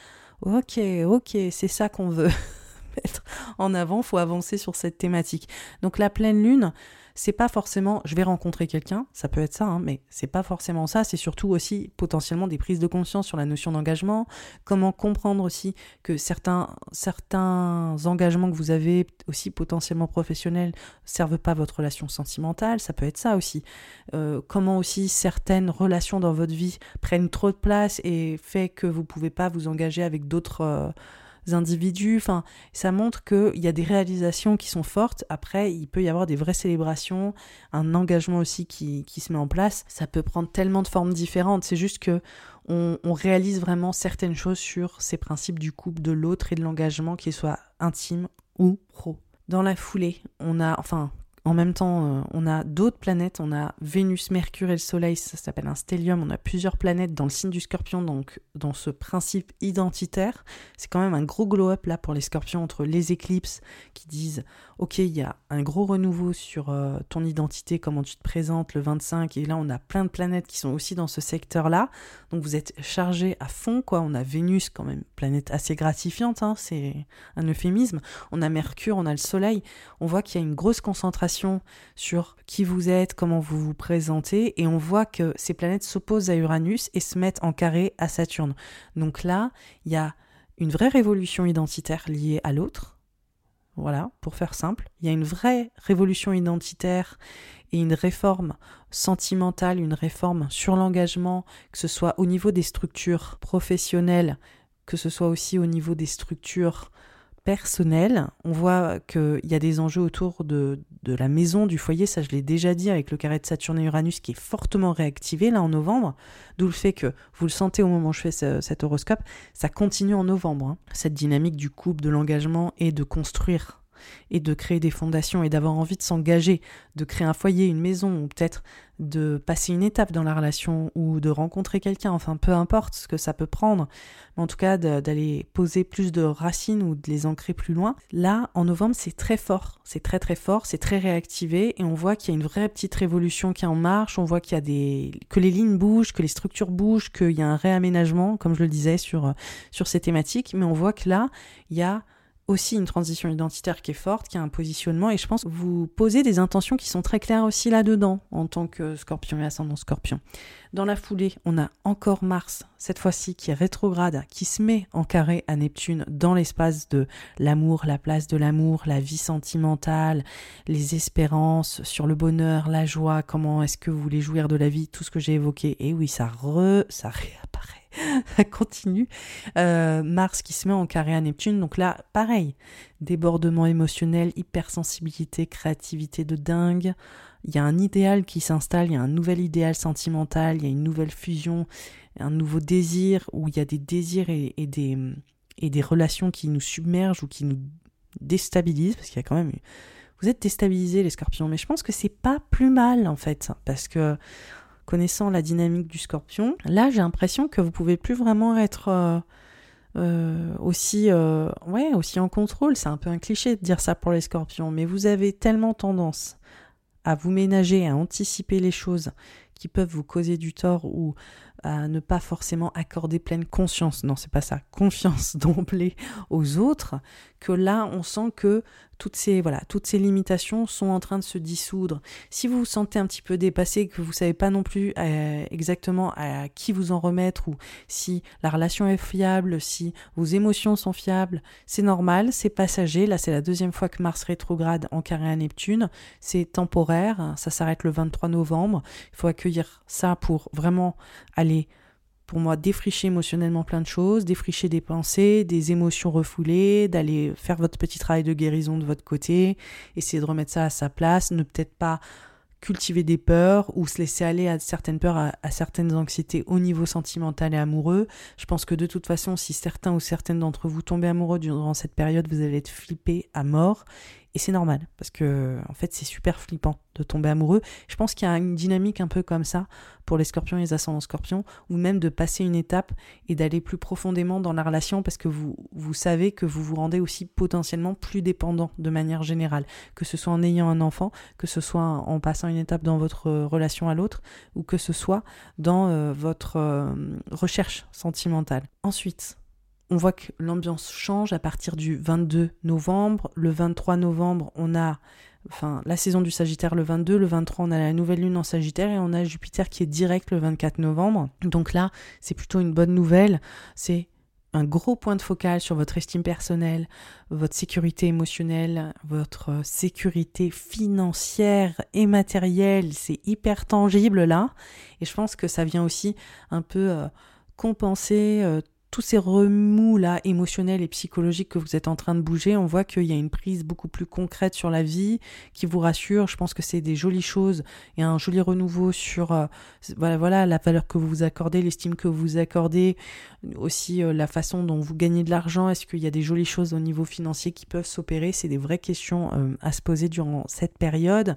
ok, ok, c'est ça qu'on veut en avant, faut avancer sur cette thématique. Donc la pleine lune, c'est pas forcément je vais rencontrer quelqu'un, ça peut être ça, hein, mais c'est pas forcément ça, c'est surtout aussi potentiellement des prises de conscience sur la notion d'engagement, comment comprendre aussi que certains, certains engagements que vous avez aussi potentiellement professionnels servent pas votre relation sentimentale, ça peut être ça aussi. Euh, comment aussi certaines relations dans votre vie prennent trop de place et fait que vous pouvez pas vous engager avec d'autres. Euh, individus. Enfin, ça montre qu'il y a des réalisations qui sont fortes. Après, il peut y avoir des vraies célébrations, un engagement aussi qui, qui se met en place. Ça peut prendre tellement de formes différentes. C'est juste que on, réalise vraiment certaines choses sur ces principes du couple, de l'autre et de l'engagement, qu'il soit intime ou pro. Dans la foulée, on a, enfin, en même temps, euh, on a d'autres planètes, on a Vénus, Mercure et le Soleil, ça s'appelle un stellium, on a plusieurs planètes dans le signe du scorpion, donc dans ce principe identitaire. C'est quand même un gros glow-up là pour les scorpions entre les éclipses qui disent ok, il y a un gros renouveau sur euh, ton identité, comment tu te présentes le 25, et là on a plein de planètes qui sont aussi dans ce secteur-là, donc vous êtes chargé à fond, quoi. On a Vénus, quand même, planète assez gratifiante, hein, c'est un euphémisme. On a Mercure, on a le Soleil, on voit qu'il y a une grosse concentration sur qui vous êtes, comment vous vous présentez, et on voit que ces planètes s'opposent à Uranus et se mettent en carré à Saturne. Donc là, il y a une vraie révolution identitaire liée à l'autre, voilà, pour faire simple. Il y a une vraie révolution identitaire et une réforme sentimentale, une réforme sur l'engagement, que ce soit au niveau des structures professionnelles, que ce soit aussi au niveau des structures personnel. On voit qu'il y a des enjeux autour de, la maison, du foyer, ça je l'ai déjà dit avec le carré de Saturne et Uranus qui est fortement réactivé là en novembre, d'où le fait que vous le sentez au moment où je fais cet horoscope, ça continue en novembre, hein. cette dynamique du couple, de l'engagement et de construire et de créer des fondations et d'avoir envie de s'engager, de créer un foyer, une maison, ou peut-être de passer une étape dans la relation ou de rencontrer quelqu'un, enfin peu importe ce que ça peut prendre, mais en tout cas d'aller poser plus de racines ou de les ancrer plus loin. Là, en novembre, c'est très fort, c'est très très fort, c'est très réactivé. Et on voit qu'il y a une vraie petite révolution qui est en marche, on voit qu'il y a des que les lignes bougent, que les structures bougent, qu'il y a un réaménagement, comme je le disais sur sur ces thématiques, mais on voit que là, il y a aussi une transition identitaire qui est forte, qui a un positionnement, et je pense que vous posez des intentions qui sont très claires aussi là-dedans, en tant que scorpion et ascendant scorpion. Dans la foulée, on a encore Mars, cette fois-ci qui est rétrograde, qui se met en carré à Neptune dans l'espace de l'amour, la place de l'amour, la vie sentimentale, les espérances sur le bonheur, la joie, comment est-ce que vous voulez jouir de la vie, tout ce que j'ai évoqué. Et oui, ça re, ça réapparaît continue. Euh, Mars qui se met en carré à Neptune, donc là, pareil, débordement émotionnel, hypersensibilité, créativité de dingue. Il y a un idéal qui s'installe, il y a un nouvel idéal sentimental, il y a une nouvelle fusion, un nouveau désir, où il y a des désirs et, des, et des relations qui nous submergent ou qui nous déstabilisent, parce qu'il y a quand même... Vous êtes déstabilisés les scorpions, mais je pense que c'est pas plus mal en fait, parce que connaissant la dynamique du scorpion, là j'ai l'impression que vous pouvez plus vraiment être euh, euh, aussi, euh, aussi en contrôle. C'est un peu un cliché de dire ça pour les scorpions, mais vous avez tellement tendance à vous ménager, à anticiper les choses qui peuvent vous causer du tort ou à ne pas forcément accorder pleine conscience, non c'est pas ça, confiance d'emblée aux autres, que là on sent que toutes ces voilà, toutes ces limitations sont en train de se dissoudre. Si vous vous sentez un petit peu dépassé, que vous savez pas non plus euh, exactement à qui vous en remettre ou si la relation est fiable, si vos émotions sont fiables, c'est normal, c'est passager. Là, c'est la deuxième fois que Mars rétrograde en carré à Neptune. C'est temporaire, ça s'arrête le 23 novembre. Il faut ça pour vraiment aller pour moi, défricher émotionnellement plein de choses, défricher des pensées, des émotions refoulées, d'aller faire votre petit travail de guérison de votre côté, essayer de remettre ça à sa place, ne peut-être pas cultiver des peurs ou se laisser aller à certaines peurs, à, certaines anxiétés au niveau sentimental et amoureux. Je pense que de toute façon, si certains ou certaines d'entre vous tombez amoureux durant cette période, vous allez être flippé à mort et c'est normal, parce que en fait c'est super flippant de tomber amoureux. Je pense qu'il y a une dynamique un peu comme ça pour les scorpions et les ascendants scorpions, ou même de passer une étape et d'aller plus profondément dans la relation, parce que vous, savez que vous vous rendez aussi potentiellement plus dépendant de manière générale, que ce soit en ayant un enfant, que ce soit en passant une étape dans votre relation à l'autre, ou que ce soit dans euh, votre euh, recherche sentimentale. Ensuite, on voit que l'ambiance change à partir du 22 novembre. Le 23 novembre, on a enfin, la saison du Sagittaire le 22. Le 23, on a la nouvelle lune en Sagittaire et on a Jupiter qui est direct le 24 novembre. Donc là, c'est plutôt une bonne nouvelle. C'est un gros point de focal sur votre estime personnelle, votre sécurité émotionnelle, votre sécurité financière et matérielle. C'est hyper tangible là. Et je pense que ça vient aussi un peu euh, compenser euh, tous ces remous là émotionnels et psychologiques que vous êtes en train de bouger, on voit qu'il y a une prise beaucoup plus concrète sur la vie qui vous rassure. Je pense que c'est des jolies choses et un joli renouveau sur euh, voilà la valeur que vous vous accordez, l'estime que vous vous accordez, aussi euh, la façon dont vous gagnez de l'argent. Est-ce qu'il y a des jolies choses au niveau financier qui peuvent s'opérer? C'est des vraies questions euh, à se poser durant cette période.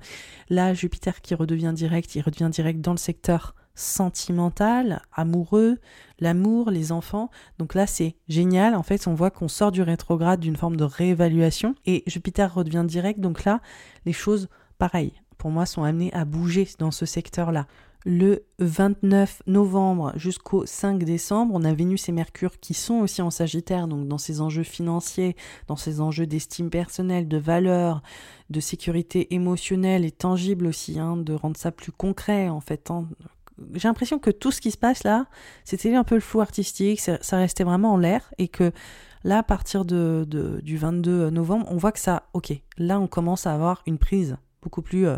Là, Jupiter qui redevient direct, il redevient direct dans le secteur sentimental, amoureux, l'amour, les enfants. Donc là, c'est génial. En fait, on voit qu'on sort du rétrograde d'une forme de réévaluation et Jupiter redevient direct. Donc là, les choses, pareilles, pour moi, sont amenées à bouger dans ce secteur-là. Le 29 novembre jusqu'au 5 décembre, on a Vénus et Mercure qui sont aussi en Sagittaire, donc dans ces enjeux financiers, dans ces enjeux d'estime personnelle, de valeur, de sécurité émotionnelle et tangible aussi, hein, de rendre ça plus concret en fait, hein, j'ai l'impression que tout ce qui se passe là, c'était un peu le flou artistique, ça restait vraiment en l'air et que là, à partir de, du 22 novembre, on voit que ça, ok, là on commence à avoir une prise beaucoup plus euh,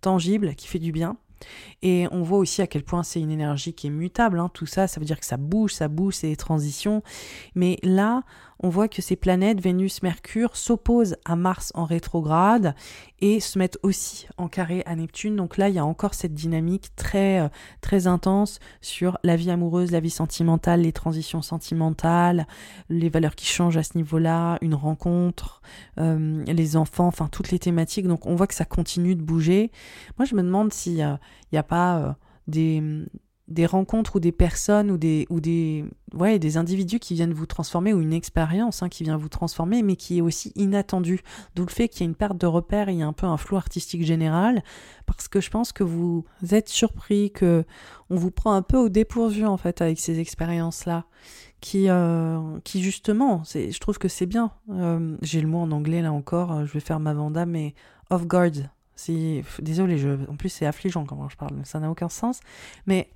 tangible qui fait du bien. Et on voit aussi à quel point c'est une énergie qui est mutable. Hein. Tout ça, ça veut dire que ça bouge, ça bouge, c'est des transitions. Mais là, on voit que ces planètes, Vénus, Mercure, s'opposent à Mars en rétrograde et se mettent aussi en carré à Neptune. Donc là, il y a encore cette dynamique très, euh, très intense sur la vie amoureuse, la vie sentimentale, les transitions sentimentales, les valeurs qui changent à ce niveau-là, une rencontre, euh, les enfants, enfin toutes les thématiques. Donc on voit que ça continue de bouger. Moi, je me demande s'il n'y a, pas euh, des des rencontres ou des personnes ou des ou des ouais des individus qui viennent vous transformer ou une expérience hein, qui vient vous transformer mais qui est aussi inattendue. D'où le fait qu'il y a une perte de repères et il y a un peu un flou artistique général parce que je pense que vous êtes surpris que on vous prend un peu au dépourvu en fait avec ces expériences là qui euh, qui justement je trouve que c'est bien. Euh, j'ai le mot en anglais là encore je vais faire ma vanda mais off guard. Désolé je en plus c'est affligeant comment je parle ça n'a aucun sens. Mais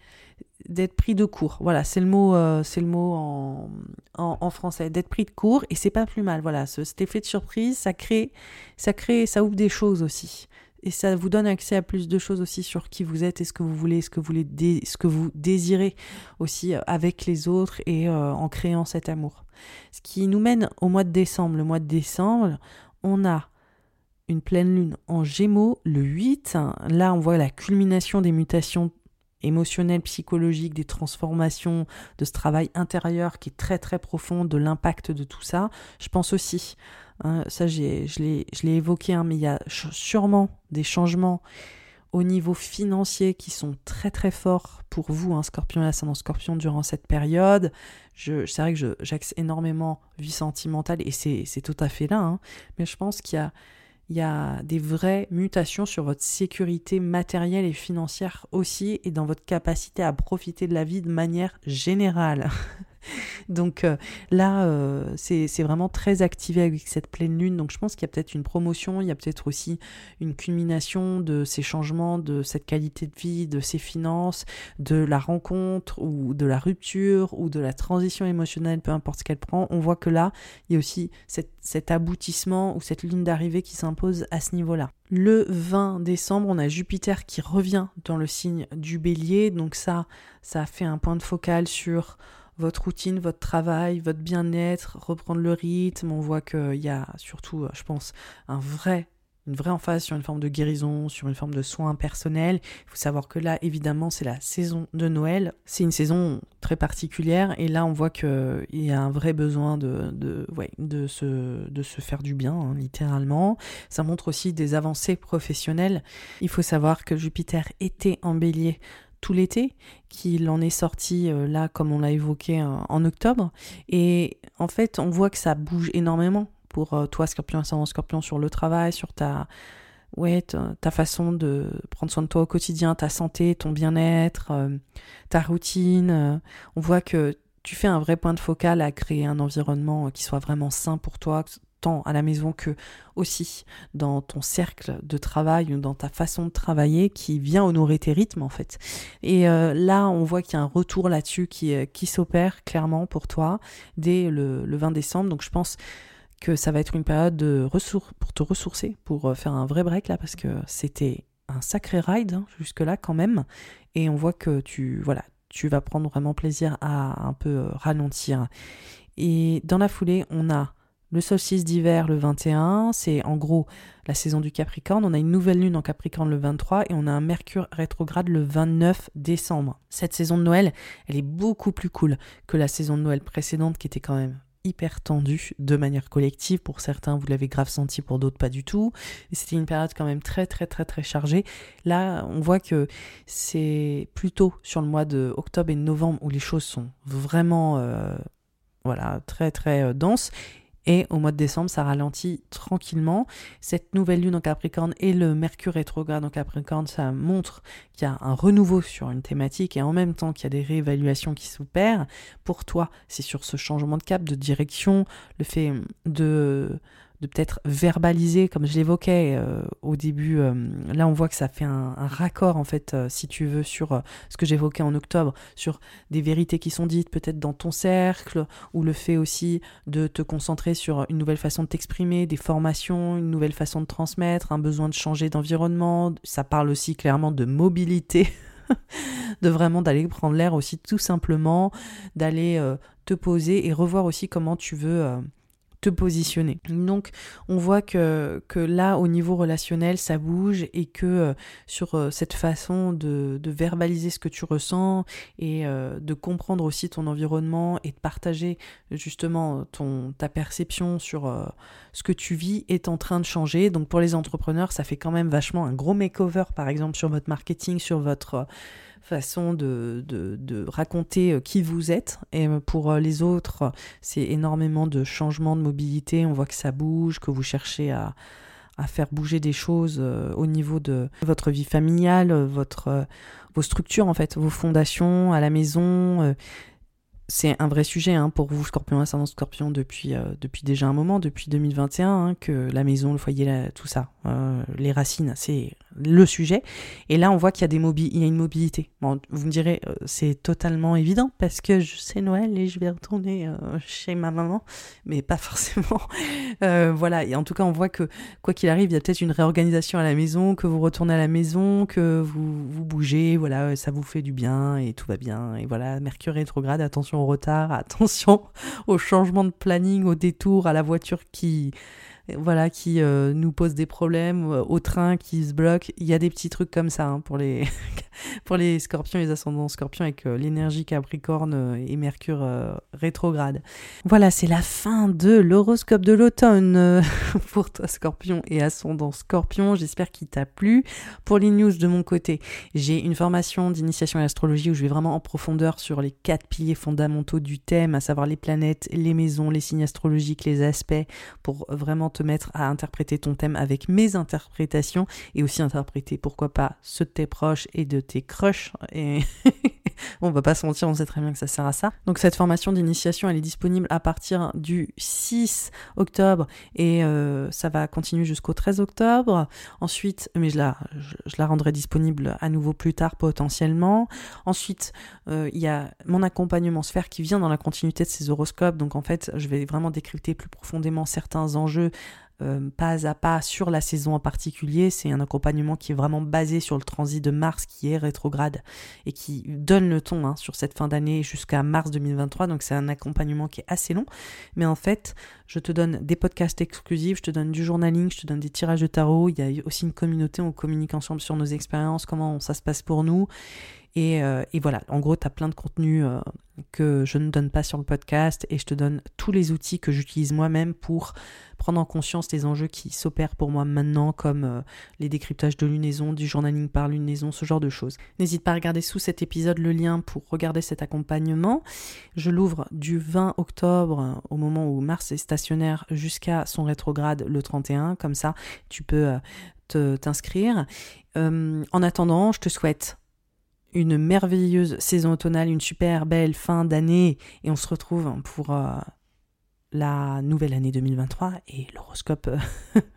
d'être pris de court. Voilà, c'est le mot, euh, c'est le mot en, en, français, d'être pris de court et c'est pas plus mal. Voilà, ce, cet effet de surprise, ça crée, ça crée, ça ouvre des choses aussi. Et ça vous donne accès à plus de choses aussi sur qui vous êtes et ce que vous voulez, ce que vous, voulez ce que vous désirez aussi euh, avec les autres et euh, en créant cet amour. Ce qui nous mène au mois de décembre. Le mois de décembre, on a une pleine lune en gémeaux le 8. Là, on voit la culmination des mutations émotionnel, psychologique, des transformations, de ce travail intérieur qui est très très profond, de l'impact de tout ça. Je pense aussi, hein, ça je l'ai évoqué, hein, mais il y a sûrement des changements au niveau financier qui sont très très forts pour vous, un scorpion et ascendant scorpion, durant cette période. C'est vrai que j'axe énormément vie sentimentale et c'est tout à fait là, hein, mais je pense qu'il y a il y a des vraies mutations sur votre sécurité matérielle et financière aussi et dans votre capacité à profiter de la vie de manière générale. Donc euh, là, euh, c'est vraiment très activé avec cette pleine lune. Donc je pense qu'il y a peut-être une promotion, il y a peut-être aussi une culmination de ces changements, de cette qualité de vie, de ces finances, de la rencontre ou de la rupture ou de la transition émotionnelle, peu importe ce qu'elle prend. On voit que là, il y a aussi cet aboutissement ou cette ligne d'arrivée qui s'impose à ce niveau-là. Le 20 décembre, on a Jupiter qui revient dans le signe du bélier. Donc ça, ça fait un point de focal sur votre routine, votre travail, votre bien-être, reprendre le rythme. On voit qu'il y a surtout, euh, je pense, un vrai une vraie emphase sur une forme de guérison, sur une forme de soin personnel. Il faut savoir que là, évidemment, c'est la saison de Noël. C'est une saison très particulière et là, on voit qu'il y a un vrai besoin de, de, de, se, de se faire du bien, hein, littéralement. Ça montre aussi des avancées professionnelles. Il faut savoir que Jupiter était en bélier l'été, qu'il en est sorti euh, là, comme on l'a évoqué en octobre. Et en fait, on voit que ça bouge énormément pour euh, toi, Scorpion, ascendant Scorpion, sur le travail, sur ta, ouais, ta, façon de prendre soin de toi au quotidien, ta santé, ton bien-être, euh, ta routine. on voit que tu fais un vrai point de focal à créer un environnement qui soit vraiment sain pour toi, à la maison que aussi dans ton cercle de travail ou dans ta façon de travailler qui vient honorer tes rythmes en fait. Et euh, là, on voit qu'il y a un retour là-dessus qui, euh, qui s'opère clairement pour toi dès le, 20 décembre. Donc je pense que ça va être une période de ressources pour te ressourcer, pour euh, faire un vrai break là, parce que c'était un sacré ride hein, jusque-là quand même. Et on voit que tu, voilà, tu vas prendre vraiment plaisir à un peu ralentir. Et dans la foulée, on a le solstice d'hiver le 21, c'est en gros la saison du Capricorne. On a une nouvelle lune en Capricorne le 23 et on a un Mercure rétrograde le 29 décembre. Cette saison de Noël, elle est beaucoup plus cool que la saison de Noël précédente qui était quand même hyper tendue de manière collective. Pour certains, vous l'avez grave senti, pour d'autres, pas du tout. C'était une période quand même très, très, très, très chargée. Là, on voit que c'est plutôt sur le mois de octobre et novembre où les choses sont vraiment, euh, voilà, très, très euh, denses. Et au mois de décembre, ça ralentit tranquillement. Cette nouvelle lune en Capricorne et le Mercure rétrograde en Capricorne, ça montre qu'il y a un renouveau sur une thématique et en même temps qu'il y a des réévaluations qui s'opèrent. Pour toi, c'est sur ce changement de cap, de direction, le fait de de peut-être verbaliser, comme je l'évoquais euh, au début. Euh, là, on voit que ça fait un, raccord, en fait, euh, si tu veux, sur ce que j'évoquais en octobre, sur des vérités qui sont dites peut-être dans ton cercle, ou le fait aussi de te concentrer sur une nouvelle façon de t'exprimer, des formations, une nouvelle façon de transmettre, un besoin de changer d'environnement. Ça parle aussi clairement de mobilité. de vraiment d'aller prendre l'air aussi tout simplement, d'aller te poser et revoir aussi comment tu veux positionner. Donc on voit que, là au niveau relationnel ça bouge et que euh, sur euh, cette façon de, verbaliser ce que tu ressens et euh, de comprendre aussi ton environnement et de partager justement ton, ta perception sur ce que tu vis est en train de changer. Donc pour les entrepreneurs ça fait quand même vachement un gros makeover par exemple sur votre marketing, sur votre façon de, de, raconter euh, qui vous êtes. Et euh, pour euh, les autres, c'est énormément de changements de mobilité. On voit que ça bouge, que vous cherchez à, à faire bouger des choses au niveau de votre vie familiale, votre, vos structures en fait, vos fondations à la maison c'est un vrai sujet hein, pour vous, Scorpion, ascendant Scorpion, depuis, euh, depuis déjà un moment, depuis 2021, hein, que la maison, le foyer, tout ça, euh, les racines, c'est le sujet. Et là, on voit qu'il y a, des il y a une mobilité. Vous me direz, euh, c'est totalement évident parce que c'est Noël et je vais retourner chez ma maman, mais pas forcément. voilà, et en tout cas, on voit que quoi qu'il arrive, il y a peut-être une réorganisation à la maison, que vous retournez à la maison, que vous, vous bougez, voilà, ça vous fait du bien et tout va bien. Et voilà, Mercure rétrograde, attention au retard, attention au changement de planning, au détour, à la voiture qui, voilà, qui euh, nous pose des problèmes, euh, au train qui se bloque. Il y a des petits trucs comme ça hein, pour, les pour les scorpions, les ascendants scorpions avec euh, l'énergie capricorne et Mercure rétrograde. Voilà, c'est la fin de l'horoscope de l'automne pour toi scorpion et ascendant scorpion. J'espère qu'il t'a plu. Pour les news de mon côté, j'ai une formation d'initiation à l'astrologie où je vais vraiment en profondeur sur les quatre piliers fondamentaux du thème, à savoir les planètes, les maisons, les signes astrologiques, les aspects, pour vraiment te mettre à interpréter ton thème avec mes interprétations et aussi interpréter, pourquoi pas, ceux de tes proches et de tes crushs. Et on va pas se mentir, on sait très bien que ça sert à ça. Donc cette formation d'initiation, elle est disponible à partir du 6 octobre et euh, ça va continuer jusqu'au 13 octobre. Ensuite, mais je la, rendrai disponible à nouveau plus tard potentiellement. Ensuite, euh, il y a mon accompagnement sphère qui vient dans la continuité de ces horoscopes. Donc en fait, je vais vraiment décrypter plus profondément certains enjeux euh, pas à pas sur la saison en particulier. C'est un accompagnement qui est vraiment basé sur le transit de Mars qui est rétrograde et qui donne le ton hein, sur cette fin d'année jusqu'à mars 2023. Donc c'est un accompagnement qui est assez long. Mais en fait, je te donne des podcasts exclusifs, je te donne du journaling, je te donne des tirages de tarot. Il y a aussi une communauté, on communique ensemble sur nos expériences, comment ça se passe pour nous. Euh, et, voilà, en gros, tu as plein de contenus euh, que je ne donne pas sur le podcast et je te donne tous les outils que j'utilise moi-même pour prendre en conscience des enjeux qui s'opèrent pour moi maintenant, comme euh, les décryptages de lunaison, du journaling par lunaison, ce genre de choses. N'hésite pas à regarder sous cet épisode le lien pour regarder cet accompagnement. Je l'ouvre du 20 octobre, au moment où Mars est stationnaire, jusqu'à son rétrograde le 31. Comme ça, tu peux t'inscrire. en attendant, je te souhaite une merveilleuse saison automnale, une super belle fin d'année. Et on se retrouve pour euh, la nouvelle année 2023 et l'horoscope euh,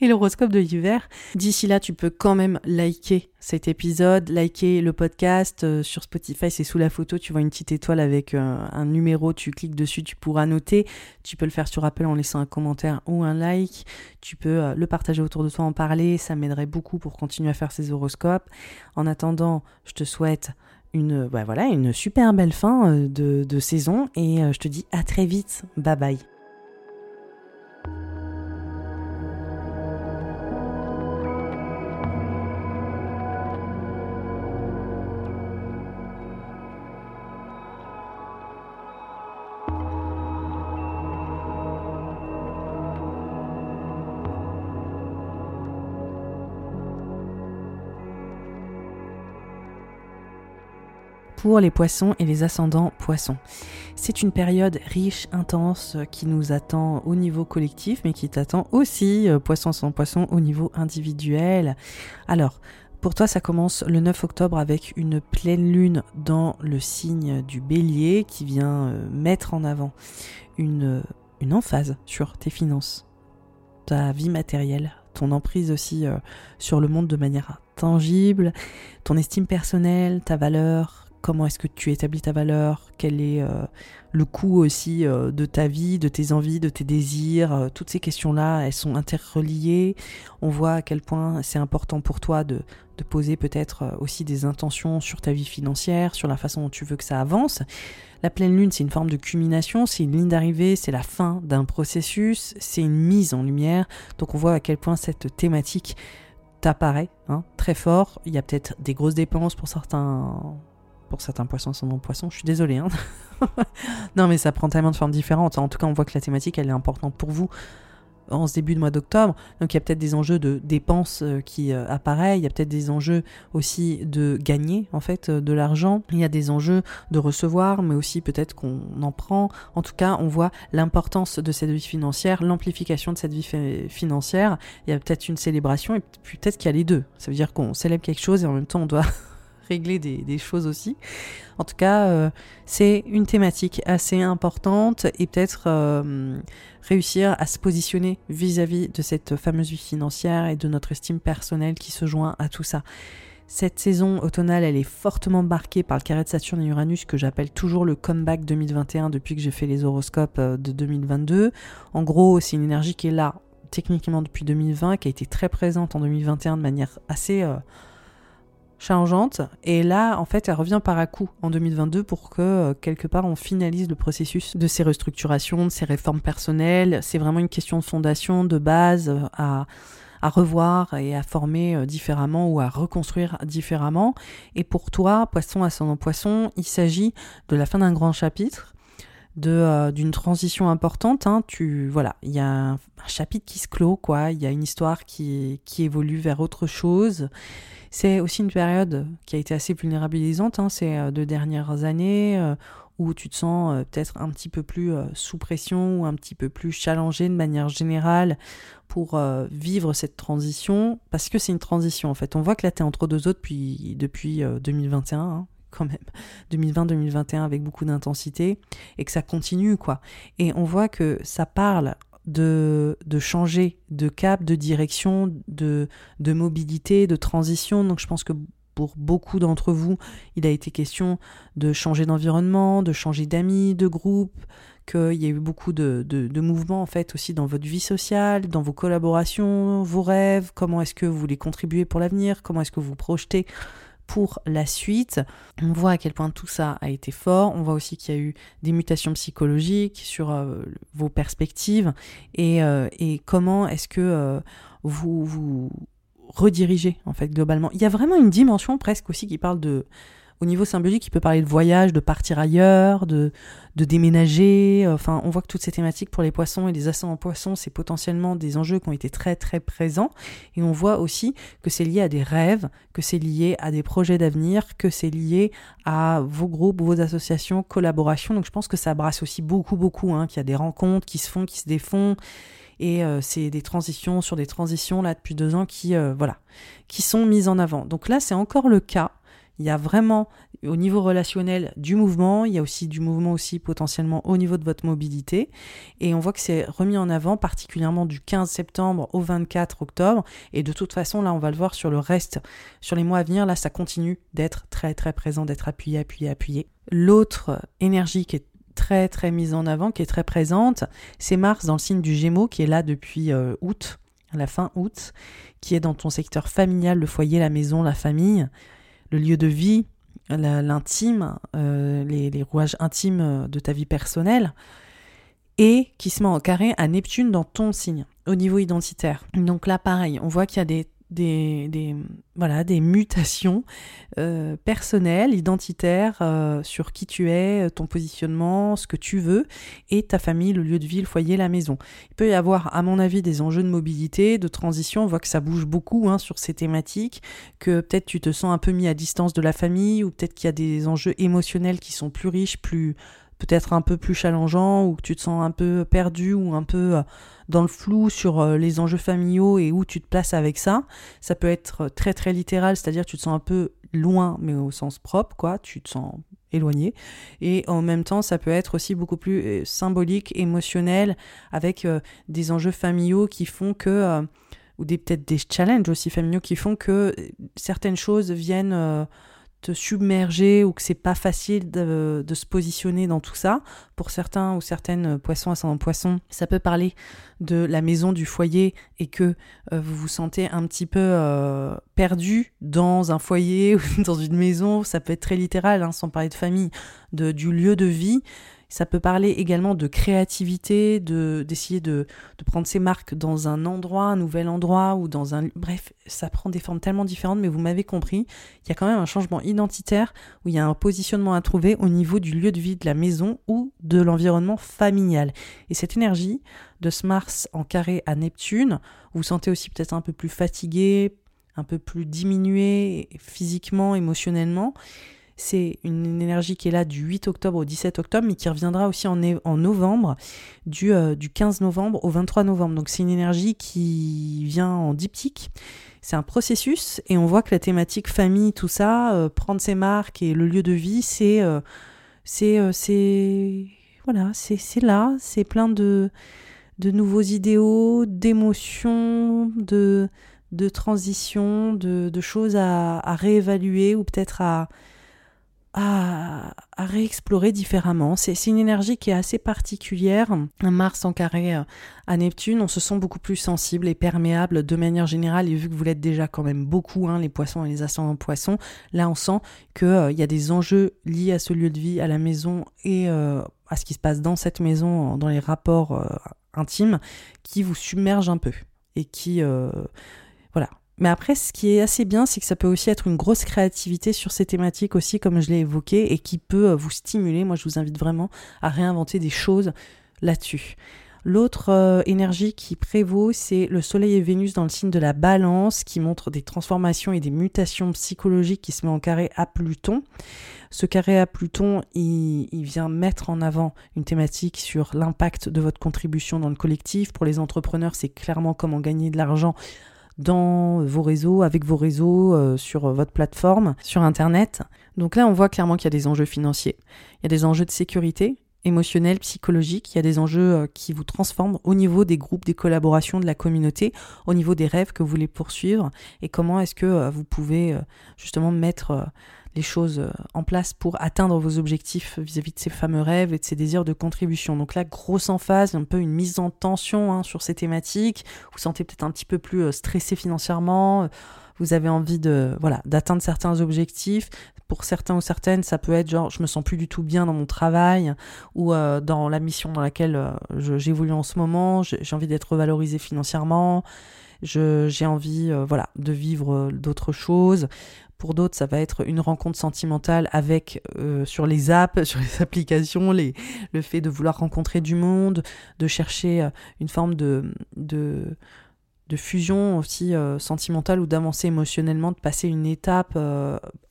et l'horoscope de l'hiver. D'ici là, tu peux quand même liker cet épisode, liker le podcast euh, sur Spotify, c'est sous la photo, tu vois une petite étoile avec euh, un numéro, tu cliques dessus, tu pourras noter. Tu peux le faire sur Apple en laissant un commentaire ou un like. Tu peux euh, le partager autour de toi, en parler, ça m'aiderait beaucoup pour continuer à faire ces horoscopes. En attendant, je te souhaite une, bah voilà, une super belle fin de, de saison et je te dis à très vite. Bye bye. Pour les poissons et les ascendants poissons. C'est une période riche, intense, qui nous attend au niveau collectif, mais qui t'attend aussi, euh, poisson sans poisson, au niveau individuel. Alors, pour toi, ça commence le 9 octobre avec une pleine lune dans le signe du bélier qui vient euh, mettre en avant une, une emphase sur tes finances, ta vie matérielle, ton emprise aussi euh, sur le monde de manière tangible, ton estime personnelle, ta valeur, comment est-ce que tu établis ta valeur, quel est euh, le coût aussi euh, de ta vie, de tes envies, de tes désirs? Euh, toutes ces questions-là, elles sont interreliées. On voit à quel point c'est important pour toi de, poser peut-être aussi des intentions sur ta vie financière, sur la façon dont tu veux que ça avance. La pleine lune, c'est une forme de culmination, c'est une ligne d'arrivée, c'est la fin d'un processus, c'est une mise en lumière. Donc on voit à quel point cette thématique t'apparaît hein, très fort. Il y a peut-être des grosses dépenses pour certains pour certains poissons sans nom poisson. Je suis désolée. Hein. non, mais ça prend tellement de formes différentes. En tout cas, on voit que la thématique, elle est importante pour vous en ce début de mois d'octobre. Donc il y a peut-être des enjeux de dépenses euh, qui euh, apparaissent, il y a peut-être des enjeux aussi de gagner en fait euh, de l'argent, il y a des enjeux de recevoir, mais aussi peut-être qu'on en prend. En tout cas, on voit l'importance de cette vie financière, l'amplification de cette vie financière. Il y a peut-être une célébration et peut-être qu'il y a les deux. Ça veut dire qu'on célèbre quelque chose et en même temps on doit régler des, choses aussi. En tout cas, euh, c'est une thématique assez importante et peut-être euh, réussir à se positionner vis-à-vis de cette fameuse vie financière et de notre estime personnelle qui se joint à tout ça. Cette saison automnale, elle est fortement marquée par le carré de Saturne et Uranus que j'appelle toujours le comeback 2021 depuis que j'ai fait les horoscopes euh, de 2022. En gros, c'est une énergie qui est là techniquement depuis 2020, qui a été très présente en 2021 de manière assez changeante. Et là, en fait, elle revient par à coup en 2022 pour que, euh, quelque part, on finalise le processus de ces restructurations, de ces réformes personnelles. C'est vraiment une question de fondation, de base euh, à, à revoir et à former euh, différemment ou à reconstruire différemment. Et pour toi, poisson ascendant poisson, il s'agit de la fin d'un grand chapitre de d'une transition importante hein. tu voilà il y a un, chapitre qui se clôt quoi il y a une histoire qui qui évolue vers autre chose c'est aussi une période qui a été assez vulnérabilisante, hein, ces euh, deux dernières années, euh, où tu te sens euh, peut-être un petit peu plus euh, sous pression ou un petit peu plus challengé de manière générale pour euh, vivre cette transition, parce que c'est une transition en fait. On voit que là, tu es entre deux autres depuis, depuis 2021, hein, quand même, 2020-2021 avec beaucoup d'intensité, et que ça continue quoi. Et on voit que ça parle de, de changer de cap, de direction, de, de mobilité, de transition. Donc je pense que pour beaucoup d'entre vous, il a été question de changer d'environnement, de changer d'amis, de groupe, qu'il y a eu beaucoup de, de, mouvements en fait aussi dans votre vie sociale, dans vos collaborations, vos rêves, comment est-ce que vous voulez contribuer pour l'avenir, comment est-ce que vous projetez? Pour la suite. On voit à quel point tout ça a été fort. On voit aussi qu'il y a eu des mutations psychologiques sur euh, vos perspectives et, euh, et comment est-ce que euh, vous, vous rediriger en fait globalement? Il y a vraiment une dimension presque aussi qui parle de au niveau symbolique, qui peut parler de voyage, de partir ailleurs, de, déménager. Enfin, on voit que toutes ces thématiques pour les poissons et les ascendants poissons, c'est potentiellement des enjeux qui ont été très très présents. Et on voit aussi que c'est lié à des rêves, que c'est lié à des projets d'avenir, que c'est lié à vos groupes, vos associations, collaborations. Donc je pense que ça brasse aussi beaucoup beaucoup, hein, qu'il y a des rencontres qui se font, qui se défont et euh, c'est des transitions sur des transitions là depuis deux ans qui euh, voilà qui sont mises en avant. Donc là c'est encore le cas. Il y a vraiment au niveau relationnel du mouvement, il y a aussi du mouvement aussi potentiellement au niveau de votre mobilité. Et on voit que c'est remis en avant particulièrement du 15 septembre au 24 octobre. Et de toute façon là on va le voir sur le reste sur les mois à venir là ça continue d'être très très présent d'être appuyé appuyé appuyé. L'autre énergie qui est très très mise en avant, qui est très présente, c'est Mars dans le signe du Gémeaux qui est là depuis euh, août, la fin août, qui est dans ton secteur familial, le foyer, la maison, la famille, le lieu de vie, l'intime, euh, les, les, rouages intimes de ta vie personnelle, et qui se met en carré à Neptune dans ton signe, au niveau identitaire. Donc là, pareil, on voit qu'il y a des des, des mutations euh, personnelles, identitaires euh, sur qui tu es, ton positionnement, ce que tu veux, et ta famille, le lieu de vie, le foyer, la maison. Il peut y avoir, à mon avis, des enjeux de mobilité, de transition. On voit que ça bouge beaucoup hein, sur ces thématiques, que peut-être tu te sens un peu mis à distance de la famille, ou peut-être qu'il y a des enjeux émotionnels qui sont plus riches, plus peut-être un peu plus challengeants, ou que tu te sens un peu perdu ou un peu euh, dans le flou sur euh, les enjeux familiaux et où tu te places avec ça. Ça peut être très très littéral, c'est-à-dire tu te sens un peu loin, mais au sens propre, quoi. Tu te sens éloigné. Et en même temps, ça peut être aussi beaucoup plus euh, symbolique, émotionnel, avec des enjeux familiaux qui font que, ou peut-être des challenges aussi familiaux qui font que certaines choses viennent te submerger ou que c'est pas facile de, se positionner dans tout ça. Pour certains ou certaines poissons ascendant poisson, ça peut parler de la maison, du foyer et que euh, vous vous sentez un petit peu euh, perdu dans un foyer ou dans une maison. Ça peut être très littéral, hein, sans parler de famille, de, du lieu de vie. Ça peut parler également de créativité, de d'essayer de, de, prendre ses marques dans un endroit, un nouvel endroit ou dans un... Bref, ça prend des formes tellement différentes, mais vous m'avez compris, il y a quand même un changement identitaire où il y a un positionnement à trouver au niveau du lieu de vie de la maison ou de l'environnement familial. Et cette énergie de ce Mars en carré à Neptune, vous vous sentez aussi peut-être un peu plus fatigué, un peu plus diminué physiquement, émotionnellement, c'est une énergie qui est là du 8 octobre au 17 octobre, mais qui reviendra aussi en, novembre, du, euh, du 15 novembre au 23 novembre. Donc c'est une énergie qui vient en diptyque. C'est un processus et on voit que la thématique famille, tout ça, euh, prendre ses marques et le lieu de vie, c'est euh, c'est voilà, c'est là, c'est plein de de nouveaux idéaux, d'émotions, de de transitions, de, de choses à réévaluer ou peut-être à à, réexplorer différemment. C'est une énergie qui est assez particulière. Mars en carré euh, à Neptune, on se sent beaucoup plus sensible et perméable de manière générale. Et vu que vous l'êtes déjà quand même beaucoup, hein, les poissons et les ascendants poissons, là on sent qu'il euh, y a des enjeux liés à ce lieu de vie, à la maison et euh, à ce qui se passe dans cette maison, dans les rapports intimes, qui vous submergent un peu et qui voilà, mais après, ce qui est assez bien, c'est que ça peut aussi être une grosse créativité sur ces thématiques aussi, comme je l'ai évoqué, et qui peut euh, vous stimuler. Moi, je vous invite vraiment à réinventer des choses là-dessus. L'autre euh, énergie qui prévaut, c'est le Soleil et Vénus dans le signe de la balance, qui montre des transformations et des mutations psychologiques qui se met en carré à Pluton. Ce carré à Pluton, il, vient mettre en avant une thématique sur l'impact de votre contribution dans le collectif. Pour les entrepreneurs, c'est clairement comment gagner de l'argent dans vos réseaux, avec vos réseaux, euh, sur votre plateforme, sur Internet. Donc là, on voit clairement qu'il y a des enjeux financiers. Il y a des enjeux de sécurité, émotionnels, psychologiques. Il y a des enjeux euh, qui vous transforment au niveau des groupes, des collaborations, de la communauté, au niveau des rêves que vous voulez poursuivre et comment est-ce que euh, vous pouvez justement mettre les choses euh, en place pour atteindre vos objectifs vis-à-vis de ces fameux rêves et de ces désirs de contribution. Donc là, grosse emphase, un peu une mise en tension hein, sur ces thématiques. Vous vous sentez peut-être un petit peu plus euh, stressé financièrement. Vous avez envie de voilà d'atteindre certains objectifs. Pour certains ou certaines, ça peut être genre je me sens plus du tout bien dans mon travail ou euh, dans la mission dans laquelle j'évolue en ce moment. J'ai envie d'être valorisé financièrement j'ai envie voilà de vivre d'autres choses pour d'autres, ça va être une rencontre sentimentale avec euh, sur les apps, sur les applications, le fait de vouloir rencontrer du monde, de chercher euh, une forme de fusion aussi euh, sentimentale ou d'avancer émotionnellement, de passer une étape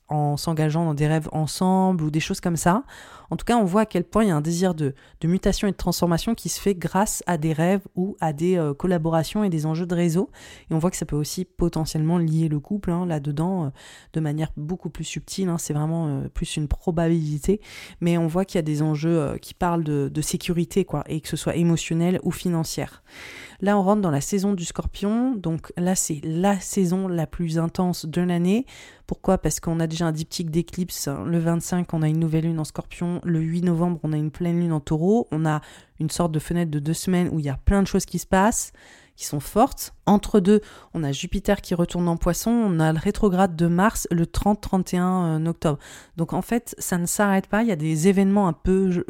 en s'engageant dans des rêves ensemble ou des choses comme ça. En tout cas, on voit à quel point il y a un désir de, mutation et de transformation qui se fait grâce à des rêves ou à des euh, collaborations et des enjeux de réseau. Et on voit que ça peut aussi potentiellement lier le couple hein, là-dedans euh, de manière beaucoup plus subtile. Hein. C'est vraiment euh, plus une probabilité. Mais on voit qu'il y a des enjeux qui parlent de, sécurité, quoi, et que ce soit émotionnel ou financière. Là, on rentre dans la saison du scorpion. Donc là, c'est la saison la plus intense de l'année. Pourquoi? Parce qu'on a déjà un diptyque d'éclipse. Le 25, on a une nouvelle lune en scorpion. Le 8 novembre, on a une pleine lune en taureau. On a une sorte de fenêtre de deux semaines où il y a plein de choses qui se passent qui sont fortes. Entre deux, on a Jupiter qui retourne en poisson, on a le rétrograde de Mars le 30-31 euh, octobre. Donc en fait, ça ne s'arrête pas, il y a des événements un peu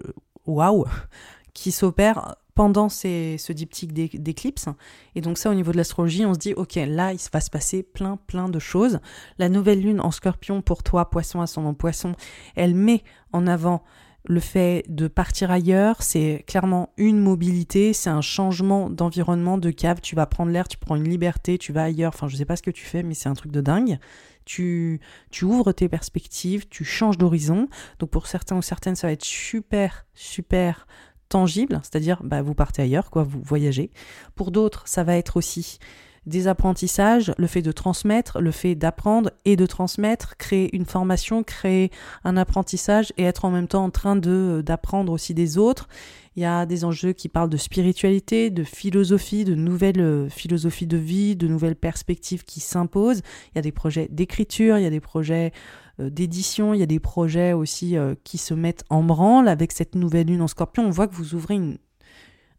waouh qui s'opèrent pendant ce diptyque d'éclipse. Et donc ça, au niveau de l'astrologie, on se dit, ok, là, il va se passer plein, plein de choses. La nouvelle lune en scorpion, pour toi, poisson, ascendant poisson, elle met en avant le fait de partir ailleurs, c'est clairement une mobilité, c'est un changement d'environnement, de cave. Tu vas prendre l'air, tu prends une liberté, tu vas ailleurs. Enfin, je sais pas ce que tu fais, mais c'est un truc de dingue. Tu, tu ouvres tes perspectives, tu changes d'horizon. Donc pour certains ou certaines, ça va être super, super tangible, c'est-à-dire bah, vous partez ailleurs, quoi, vous voyagez. Pour d'autres, ça va être aussi des apprentissages, le fait de transmettre, le fait d'apprendre et de transmettre, créer une formation, créer un apprentissage et être en même temps en train de d'apprendre aussi des autres. Il y a des enjeux qui parlent de spiritualité, de philosophie, de nouvelles euh, philosophies de vie, de nouvelles perspectives qui s'imposent. Il y a des projets d'écriture, il y a des projets euh, d'édition, il y a des projets aussi euh, qui se mettent en branle avec cette nouvelle lune en scorpion. On voit que vous ouvrez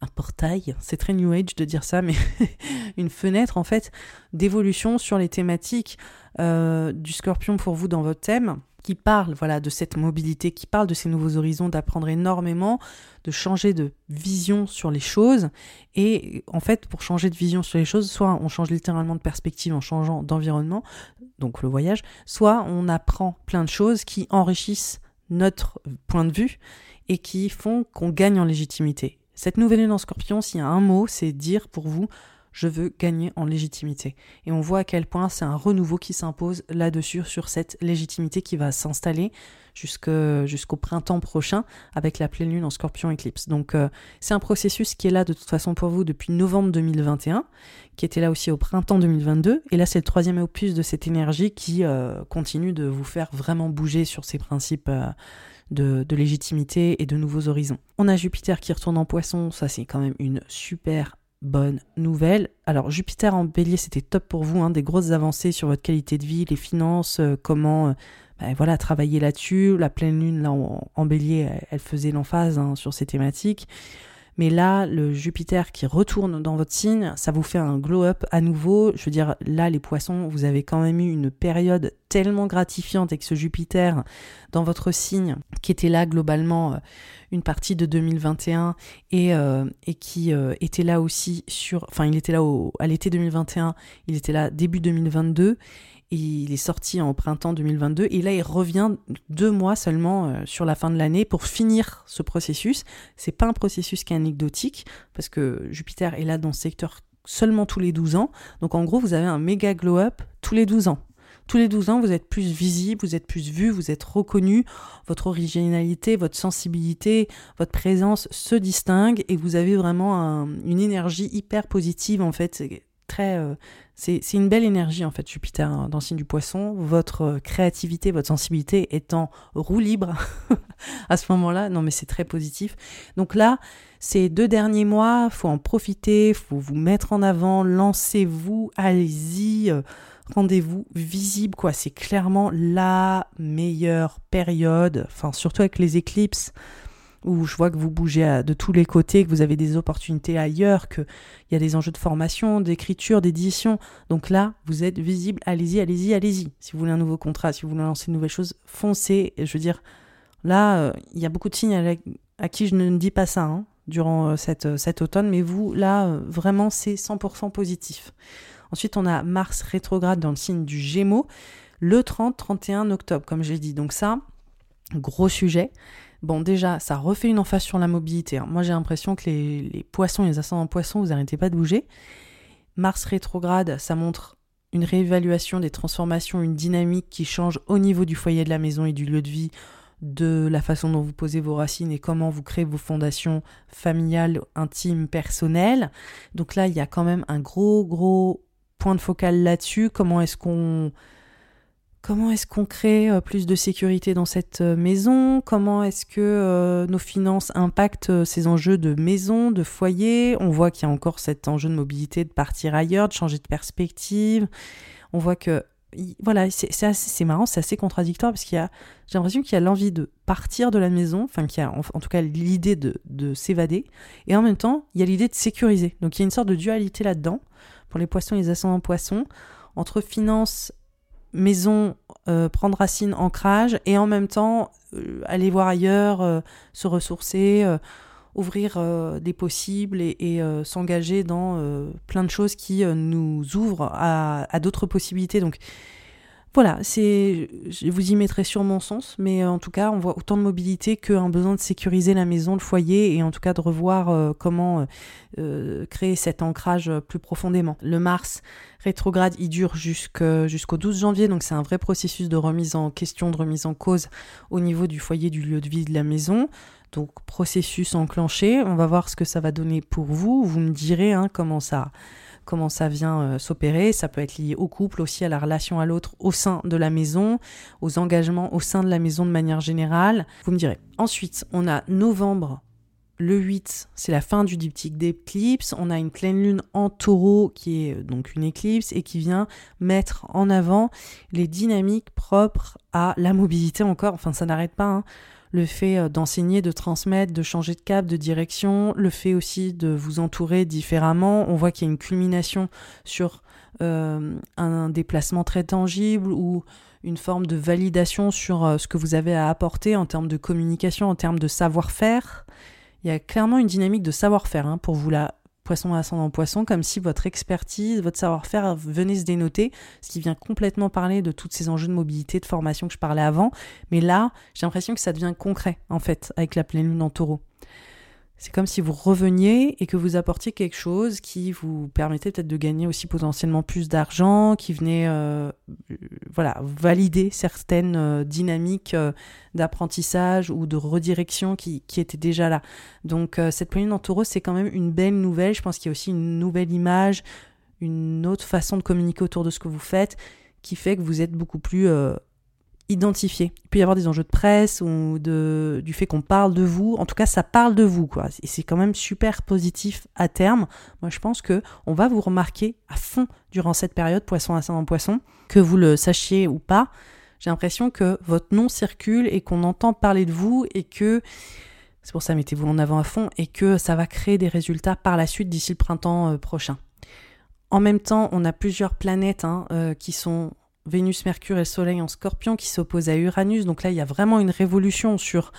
un portail, c'est très New Age de dire ça, mais une fenêtre en fait d'évolution sur les thématiques euh, du scorpion pour vous dans votre thème qui parle voilà de cette mobilité, qui parle de ces nouveaux horizons, d'apprendre énormément, de changer de vision sur les choses. Et en fait, pour changer de vision sur les choses, soit on change littéralement de perspective en changeant d'environnement, donc le voyage, soit on apprend plein de choses qui enrichissent notre point de vue et qui font qu'on gagne en légitimité. Cette nouvelle lune en scorpion, s'il y a un mot, c'est dire pour vous je veux gagner en légitimité. Et on voit à quel point c'est un renouveau qui s'impose là-dessus, sur cette légitimité qui va s'installer jusqu'au printemps prochain avec la pleine lune en scorpion éclipse. Donc euh, c'est un processus qui est là de toute façon pour vous depuis novembre 2021, qui était là aussi au printemps 2022, et là c'est le troisième opus de cette énergie qui euh, continue de vous faire vraiment bouger sur ces principes. Euh, de, légitimité et de nouveaux horizons. On a Jupiter qui retourne en poisson, ça c'est quand même une super bonne nouvelle. Alors Jupiter en bélier, c'était top pour vous, hein, des grosses avancées sur votre qualité de vie, les finances, euh, comment euh, ben voilà, travailler là-dessus. La pleine lune, là, en, bélier, elle, faisait l'emphase hein, sur ces thématiques. Mais là, le Jupiter qui retourne dans votre signe, ça vous fait un glow-up à nouveau. Je veux dire, là, les poissons, vous avez quand même eu une période tellement gratifiante avec ce Jupiter dans votre signe, qui était là globalement euh, une partie de 2021 et, euh, et qui euh, était là aussi sur... Enfin, il était là à l'été 2021, il était là début 2022. Il est sorti en printemps 2022 et là il revient deux mois seulement euh, sur la fin de l'année pour finir ce processus. C'est pas un processus qui est anecdotique parce que Jupiter est là dans ce secteur seulement tous les 12 ans. Donc en gros, vous avez un méga glow-up tous les 12 ans. Tous les 12 ans, vous êtes plus visible, vous êtes plus vu, vous êtes reconnu, votre originalité, votre sensibilité, votre présence se distingue et vous avez vraiment une énergie hyper positive en fait Euh, c'est une belle énergie en fait, Jupiter hein, dans le signe du poisson. Votre euh, créativité, votre sensibilité est en roue libre à ce moment-là. Non, mais c'est très positif. Donc là, ces deux derniers mois, faut en profiter, faut vous mettre en avant, lancez-vous, allez-y. Euh, rendez-vous visible quoi c'est clairement la meilleure période enfin surtout avec les éclipses où je vois que vous bougez de tous les côtés, que vous avez des opportunités ailleurs, qu'il y a des enjeux de formation, d'écriture, d'édition. Donc là, vous êtes visible, allez-y, allez-y, allez-y. Si vous voulez un nouveau contrat, si vous voulez lancer une nouvelle chose, foncez. Je veux dire, là, euh, il y a beaucoup de signes à, qui je ne dis pas ça hein, durant euh, euh, cet automne, mais vous, là, vraiment, c'est 100% positif. Ensuite, on a Mars rétrograde dans le signe du Gémeaux le 30-31 octobre, comme j'ai dit. Donc ça, gros sujet. Bon, déjà, ça refait une emphase sur la mobilité. Hein. Moi, j'ai l'impression que les, poissons, les ascendants poissons, vous n'arrêtez pas de bouger. Mars rétrograde, ça montre une réévaluation des transformations, une dynamique qui change au niveau du foyer de la maison et du lieu de vie, de la façon dont vous posez vos racines et comment vous créez vos fondations familiales, intimes, personnelles. Donc là, il y a quand même un gros, gros point de focal là-dessus. Comment est-ce qu'on Comment est-ce qu'on crée euh, plus de sécurité dans cette euh, maison? Comment est-ce que euh, nos finances impactent ces enjeux de maison, de foyer? On voit qu'il y a encore cet enjeu de mobilité, de partir ailleurs, de changer de perspective. On voit que voilà, c'est marrant, c'est assez contradictoire parce qu'il y a, j'ai l'impression qu'il y a l'envie de partir de la maison, enfin qu'il y a en, tout cas l'idée de, de s'évader, et en même temps il y a l'idée de sécuriser. Donc il y a une sorte de dualité là-dedans pour les poissons et les ascendants poissons entre finances maison, euh, prendre racine, ancrage, et en même temps euh, aller voir ailleurs, euh, se ressourcer, ouvrir des possibles et, s'engager dans plein de choses qui nous ouvrent à, à d'autres possibilités. Donc voilà, c'est, je vous y mettrai sur mon sens, mais en tout cas, on voit autant de mobilité qu'un besoin de sécuriser la maison, le foyer, et en tout cas de revoir euh, comment euh, euh, créer cet ancrage plus profondément. Le Mars rétrograde, il dure jusqu'au 12 janvier, donc c'est un vrai processus de remise en question, de remise en cause au niveau du foyer, du lieu de vie de la maison. Donc processus enclenché, on va voir ce que ça va donner pour vous. Vous me direz hein, comment ça comment ça vient euh, s'opérer. Ça peut être lié au couple, aussi à la relation à l'autre au sein de la maison, aux engagements au sein de la maison de manière générale. Vous me direz. Ensuite, on a novembre. Le 8, c'est la fin du diptyque d'éclipse. On a une pleine lune en taureau qui est euh, donc une éclipse et qui vient mettre en avant les dynamiques propres à la mobilité encore. Enfin, ça n'arrête pas. Hein le fait euh, d'enseigner, de transmettre, de changer de cap, de direction, le fait aussi de vous entourer différemment. On voit qu'il y a une culmination sur euh, un déplacement très tangible ou une forme de validation sur euh, ce que vous avez à apporter en termes de communication, en termes de savoir-faire. Il y a clairement une dynamique de savoir-faire hein, pour vous là poisson ascendant poisson, comme si votre expertise, votre savoir-faire venait se dénoter, ce qui vient complètement parler de tous ces enjeux de mobilité, de formation que je parlais avant. Mais là, j'ai l'impression que ça devient concret, en fait, avec la pleine lune en taureau. C'est comme si vous reveniez et que vous apportiez quelque chose qui vous permettait peut-être de gagner aussi potentiellement plus d'argent, qui venait euh, valider certaines euh, dynamiques euh, d'apprentissage ou de redirection qui, qui, étaient déjà là. Donc cette pleine en taureau, c'est quand même une belle nouvelle. Je pense qu'il y a aussi une nouvelle image, une autre façon de communiquer autour de ce que vous faites qui fait que vous êtes beaucoup plus identifié. Il peut y avoir des enjeux de presse ou de, du fait qu'on parle de vous. En tout cas, ça parle de vous, quoi. Et c'est quand même super positif à terme. Moi, je pense que on va vous remarquer à fond durant cette période, poisson ascendant poisson, que vous le sachiez ou pas. J'ai l'impression que votre nom circule et qu'on entend parler de vous et que c'est pour ça mettez-vous en avant à fond et que ça va créer des résultats par la suite d'ici le printemps euh, prochain. En même temps, on a plusieurs planètes hein, euh, qui sont Vénus, Mercure et Soleil en scorpion qui s'opposent à Uranus. Donc là, il y a vraiment une révolution sur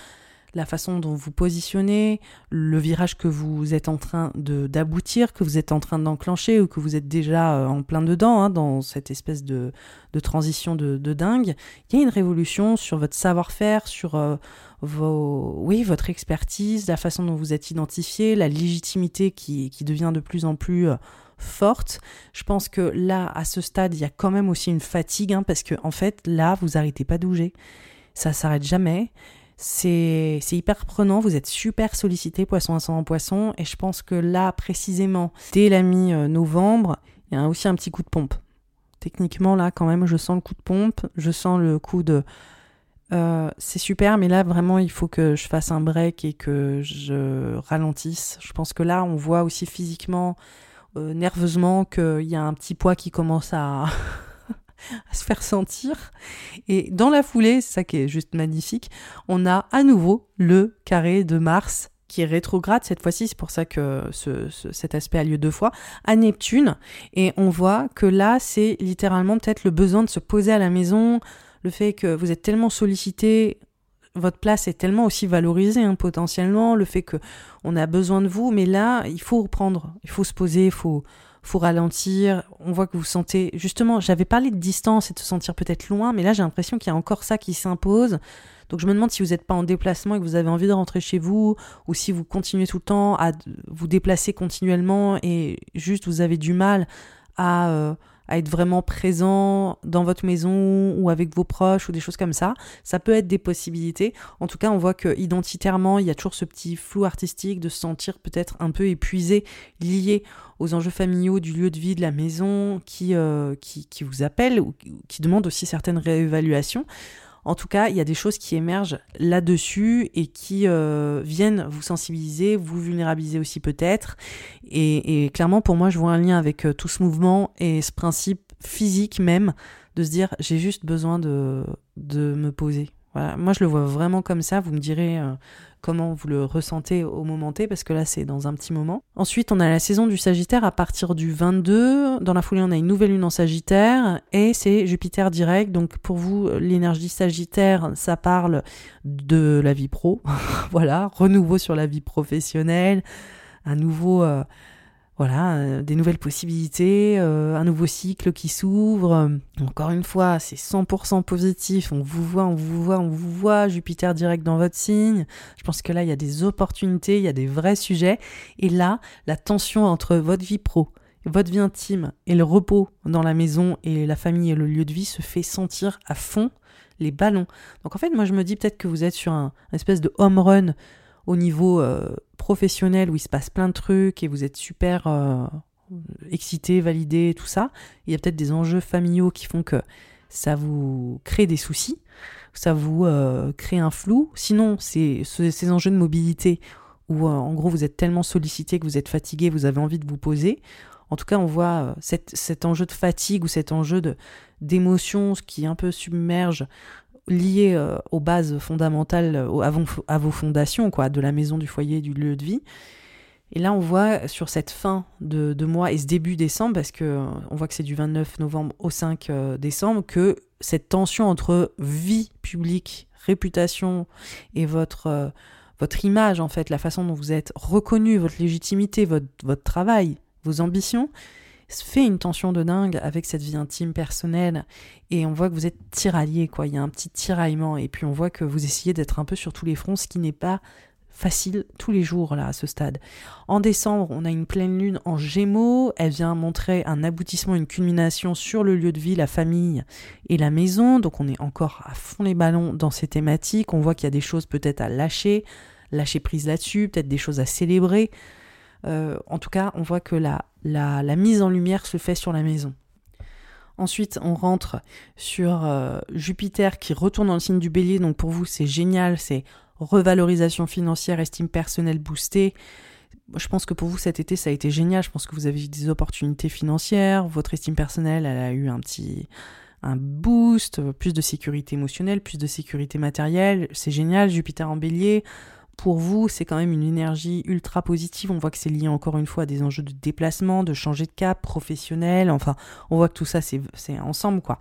la façon dont vous positionnez, le virage que vous êtes en train d'aboutir, que vous êtes en train d'enclencher ou que vous êtes déjà euh, en plein dedans, hein, dans cette espèce de, de transition de, de, dingue. Il y a une révolution sur votre savoir-faire, sur euh, vos, oui, votre expertise, la façon dont vous êtes identifié, la légitimité qui, qui devient de plus en plus euh, forte. Je pense que là, à ce stade, il y a quand même aussi une fatigue, hein, parce que en fait, là, vous arrêtez pas de bouger. Ça s'arrête jamais. C'est hyper prenant, vous êtes super sollicité, poisson ascendant poisson, et je pense que là, précisément, dès la mi-novembre, il y a aussi un petit coup de pompe. Techniquement, là, quand même, je sens le coup de pompe, je sens le coup de... Euh, c'est super, mais là, vraiment, il faut que je fasse un break et que je ralentisse. Je pense que là, on voit aussi physiquement, euh, nerveusement, qu'il y a un petit poids qui commence à... se faire sentir. Et dans la foulée, c'est ça qui est juste magnifique, on a à nouveau le carré de Mars qui est rétrograde cette fois-ci, c'est pour ça que ce, cet aspect a lieu deux fois, à Neptune. Et on voit que là, c'est littéralement peut-être le besoin de se poser à la maison, le fait que vous êtes tellement sollicité, votre place est tellement aussi valorisée hein, potentiellement, le fait que on a besoin de vous, mais là, il faut reprendre, il faut se poser, il faut ralentir. On voit que vous sentez, justement, j'avais parlé de distance et de se sentir peut-être loin, mais là j'ai l'impression qu'il y a encore ça qui s'impose. Donc je me demande si vous n'êtes pas en déplacement et que vous avez envie de rentrer chez vous, ou si vous continuez tout le temps à vous déplacer continuellement et juste vous avez du mal à euh, à être vraiment présent dans votre maison ou avec vos proches ou des choses comme ça. Ça peut être des possibilités. En tout cas, on voit que identitairement, il y a toujours ce petit flou artistique de se sentir peut-être un peu épuisé, lié aux enjeux familiaux du lieu de vie, de la maison, qui, euh, qui, qui vous appelle ou qui demande aussi certaines réévaluations. En tout cas, il y a des choses qui émergent là-dessus et qui euh, viennent vous sensibiliser, vous vulnérabiliser aussi peut-être. Et, clairement, pour moi, je vois un lien avec euh, tout ce mouvement et ce principe physique même de se dire j'ai juste besoin de, de me poser. Moi, je le vois vraiment comme ça. Vous me direz euh, comment vous le ressentez au moment T, parce que là c'est dans un petit moment. Ensuite, on a la saison du Sagittaire à partir du 22. Dans la foulée, on a une nouvelle lune en Sagittaire, et c'est Jupiter direct. Donc pour vous, l'énergie Sagittaire, ça parle de la vie pro. voilà, renouveau sur la vie professionnelle, un nouveau... Euh, voilà, euh, des nouvelles possibilités, euh, un nouveau cycle qui s'ouvre. Encore une fois, c'est 100% positif. On vous voit, on vous voit, on vous voit. Jupiter direct dans votre signe. Je pense que là, il y a des opportunités, il y a des vrais sujets. Et là, la tension entre votre vie pro, votre vie intime et le repos dans la maison et la famille et le lieu de vie se fait sentir à fond les ballons. Donc en fait, moi, je me dis peut-être que vous êtes sur un espèce de home run au niveau euh, professionnel où il se passe plein de trucs et vous êtes super euh, excité, validé, tout ça, il y a peut-être des enjeux familiaux qui font que ça vous crée des soucis, ça vous euh, crée un flou. Sinon, c'est ces enjeux de mobilité où en gros vous êtes tellement sollicité que vous êtes fatigué, vous avez envie de vous poser. En tout cas, on voit cet enjeu de fatigue ou cet enjeu d'émotion qui un peu submerge lié euh, aux bases fondamentales, euh, à, vos, fondations, quoi, de la maison, du foyer, du lieu de vie. Et là, on voit sur cette fin de, mois et ce début décembre, parce que euh, on voit que c'est du 29 novembre au 5 décembre, que cette tension entre vie publique, réputation et votre, votre image, en fait, la façon dont vous êtes reconnu, votre légitimité, votre, votre travail, vos ambitions, fait une tension de dingue avec cette vie intime personnelle et on voit que vous êtes tiraillé quoi, il y a un petit tiraillement et puis on voit que vous essayez d'être un peu sur tous les fronts ce qui n'est pas facile tous les jours là à ce stade. En décembre, on a une pleine lune en Gémeaux, elle vient montrer un aboutissement, une culmination sur le lieu de vie, la famille et la maison. Donc on est encore à fond les ballons dans ces thématiques, on voit qu'il y a des choses peut-être à lâcher, lâcher prise là-dessus, peut-être des choses à célébrer. Euh, en tout cas, on voit que la, mise en lumière se fait sur la maison. Ensuite, on rentre sur euh, Jupiter qui retourne dans le signe du bélier. Donc pour vous, c'est génial, c'est revalorisation financière, estime personnelle boostée. Je pense que pour vous, cet été, ça a été génial. Je pense que vous avez eu des opportunités financières. Votre estime personnelle, elle a eu un petit un boost, plus de sécurité émotionnelle, plus de sécurité matérielle. C'est génial. Jupiter en bélier pour vous, c'est quand même une énergie ultra positive. On voit que c'est lié encore une fois à des enjeux de déplacement, de changer de cap professionnel. Enfin, on voit que tout ça, c'est ensemble, quoi.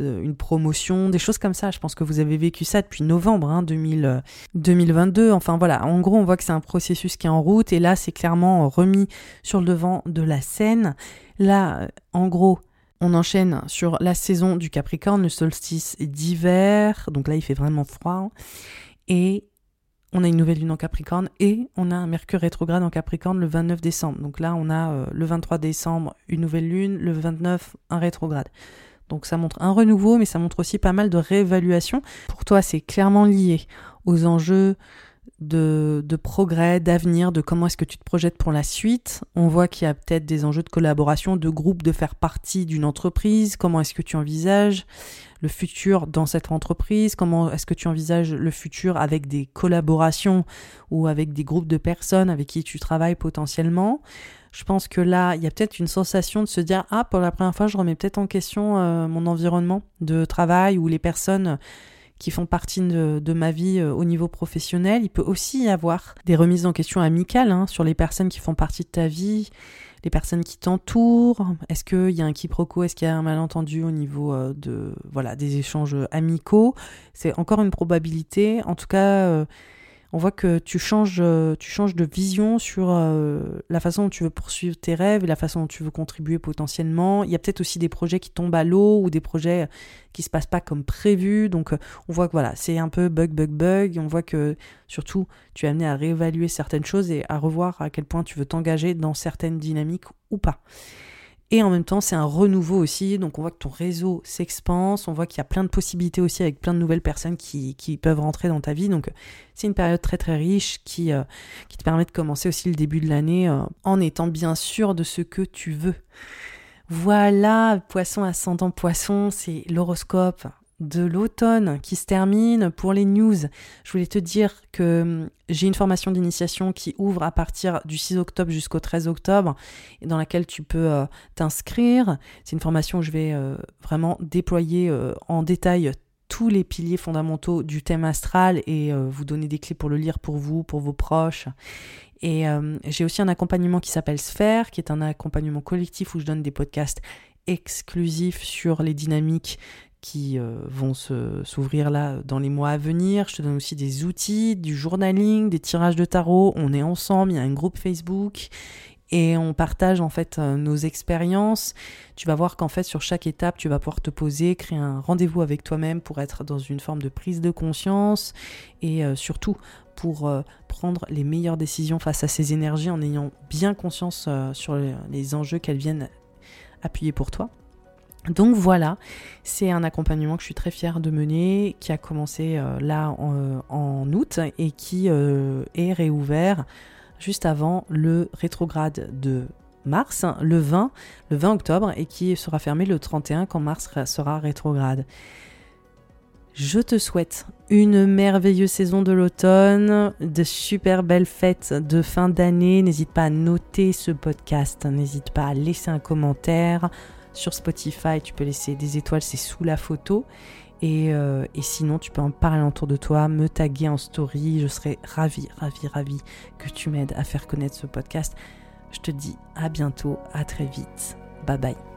Euh, une promotion, des choses comme ça. Je pense que vous avez vécu ça depuis novembre hein, 2022. Euh, enfin, voilà. En gros, on voit que c'est un processus qui est en route. Et là, c'est clairement remis sur le devant de la scène. Là, en gros, on enchaîne sur la saison du Capricorne, le solstice d'hiver. Donc là, il fait vraiment froid. Et on a une nouvelle lune en Capricorne et on a un Mercure rétrograde en Capricorne le 29 décembre. Donc là, on a euh, le 23 décembre une nouvelle lune, le 29 un rétrograde. Donc ça montre un renouveau, mais ça montre aussi pas mal de réévaluation. Pour toi, c'est clairement lié aux enjeux de, de progrès, d'avenir, de comment est-ce que tu te projettes pour la suite. On voit qu'il y a peut-être des enjeux de collaboration, de groupe, de faire partie d'une entreprise. Comment est-ce que tu envisages le futur dans cette entreprise? Comment est-ce que tu envisages le futur avec des collaborations ou avec des groupes de personnes avec qui tu travailles potentiellement? Je pense que là, il y a peut-être une sensation de se dire ah pour la première fois, je remets peut-être en question euh, mon environnement de travail ou les personnes qui font partie de, ma vie euh, au niveau professionnel. Il peut aussi y avoir des remises en question amicales hein, sur les personnes qui font partie de ta vie, les personnes qui t'entourent. Est-ce qu'il y a un quiproquo? Est-ce qu'il y a un malentendu au niveau euh, de voilà des échanges amicaux? C'est encore une probabilité. En tout cas, euh, on voit que tu changes, euh, de vision sur euh, la façon dont tu veux poursuivre tes rêves et la façon dont tu veux contribuer potentiellement. Il y a peut-être aussi des projets qui tombent à l'eau ou des projets qui se passent pas comme prévu. Donc euh, on voit que voilà, c'est un peu bug, bug, bug. On voit que surtout tu es amené à réévaluer certaines choses et à revoir à quel point tu veux t'engager dans certaines dynamiques ou pas. Et en même temps, c'est un renouveau aussi. Donc, on voit que ton réseau s'expanse. On voit qu'il y a plein de possibilités aussi avec plein de nouvelles personnes qui, peuvent rentrer dans ta vie. Donc, c'est une période très très riche qui, euh, te permet de commencer aussi le début de l'année euh, en étant bien sûr de ce que tu veux. Voilà, poisson ascendant poisson, c'est l'horoscope de l'automne qui se termine pour les news. Je voulais te dire que hum, j'ai une formation d'initiation qui ouvre à partir du 6 octobre jusqu'au 13 octobre et dans laquelle tu peux euh, t'inscrire. C'est une formation où je vais euh, vraiment déployer euh, en détail tous les piliers fondamentaux du thème astral et vous donner des clés pour le lire pour vous, pour vos proches. Et j'ai aussi un accompagnement qui s'appelle Sphère, qui est un accompagnement collectif où je donne des podcasts exclusifs sur les dynamiques qui euh, vont s'ouvrir là dans les mois à venir. Je te donne aussi des outils, du journaling, des tirages de tarot. On est ensemble, il y a un groupe Facebook et on partage en fait euh, nos expériences. Tu vas voir qu'en fait sur chaque étape, tu vas pouvoir te poser, créer un rendez-vous avec toi-même pour être dans une forme de prise de conscience et euh, surtout pour prendre les meilleures décisions face à ces énergies en ayant bien conscience sur les enjeux qu'elles viennent appuyer pour toi. Donc voilà, c'est un accompagnement que je suis très fière de mener, qui a commencé euh, là en, août et qui euh, est réouvert juste avant le rétrograde de mars, le 20, le 20 octobre, et qui sera fermé le 31 quand Mars sera rétrograde. Je te souhaite une merveilleuse saison de l'automne, de super belles fêtes de fin d'année. N'hésite pas à noter ce podcast, n'hésite pas à laisser un commentaire sur Spotify, tu peux laisser des étoiles, c'est sous la photo. Euh, et, sinon, tu peux en parler autour de toi, me taguer en story. Je serai ravie, ravie, ravie que tu m'aides à faire connaître ce podcast. Je te dis à bientôt, à très vite. Bye bye.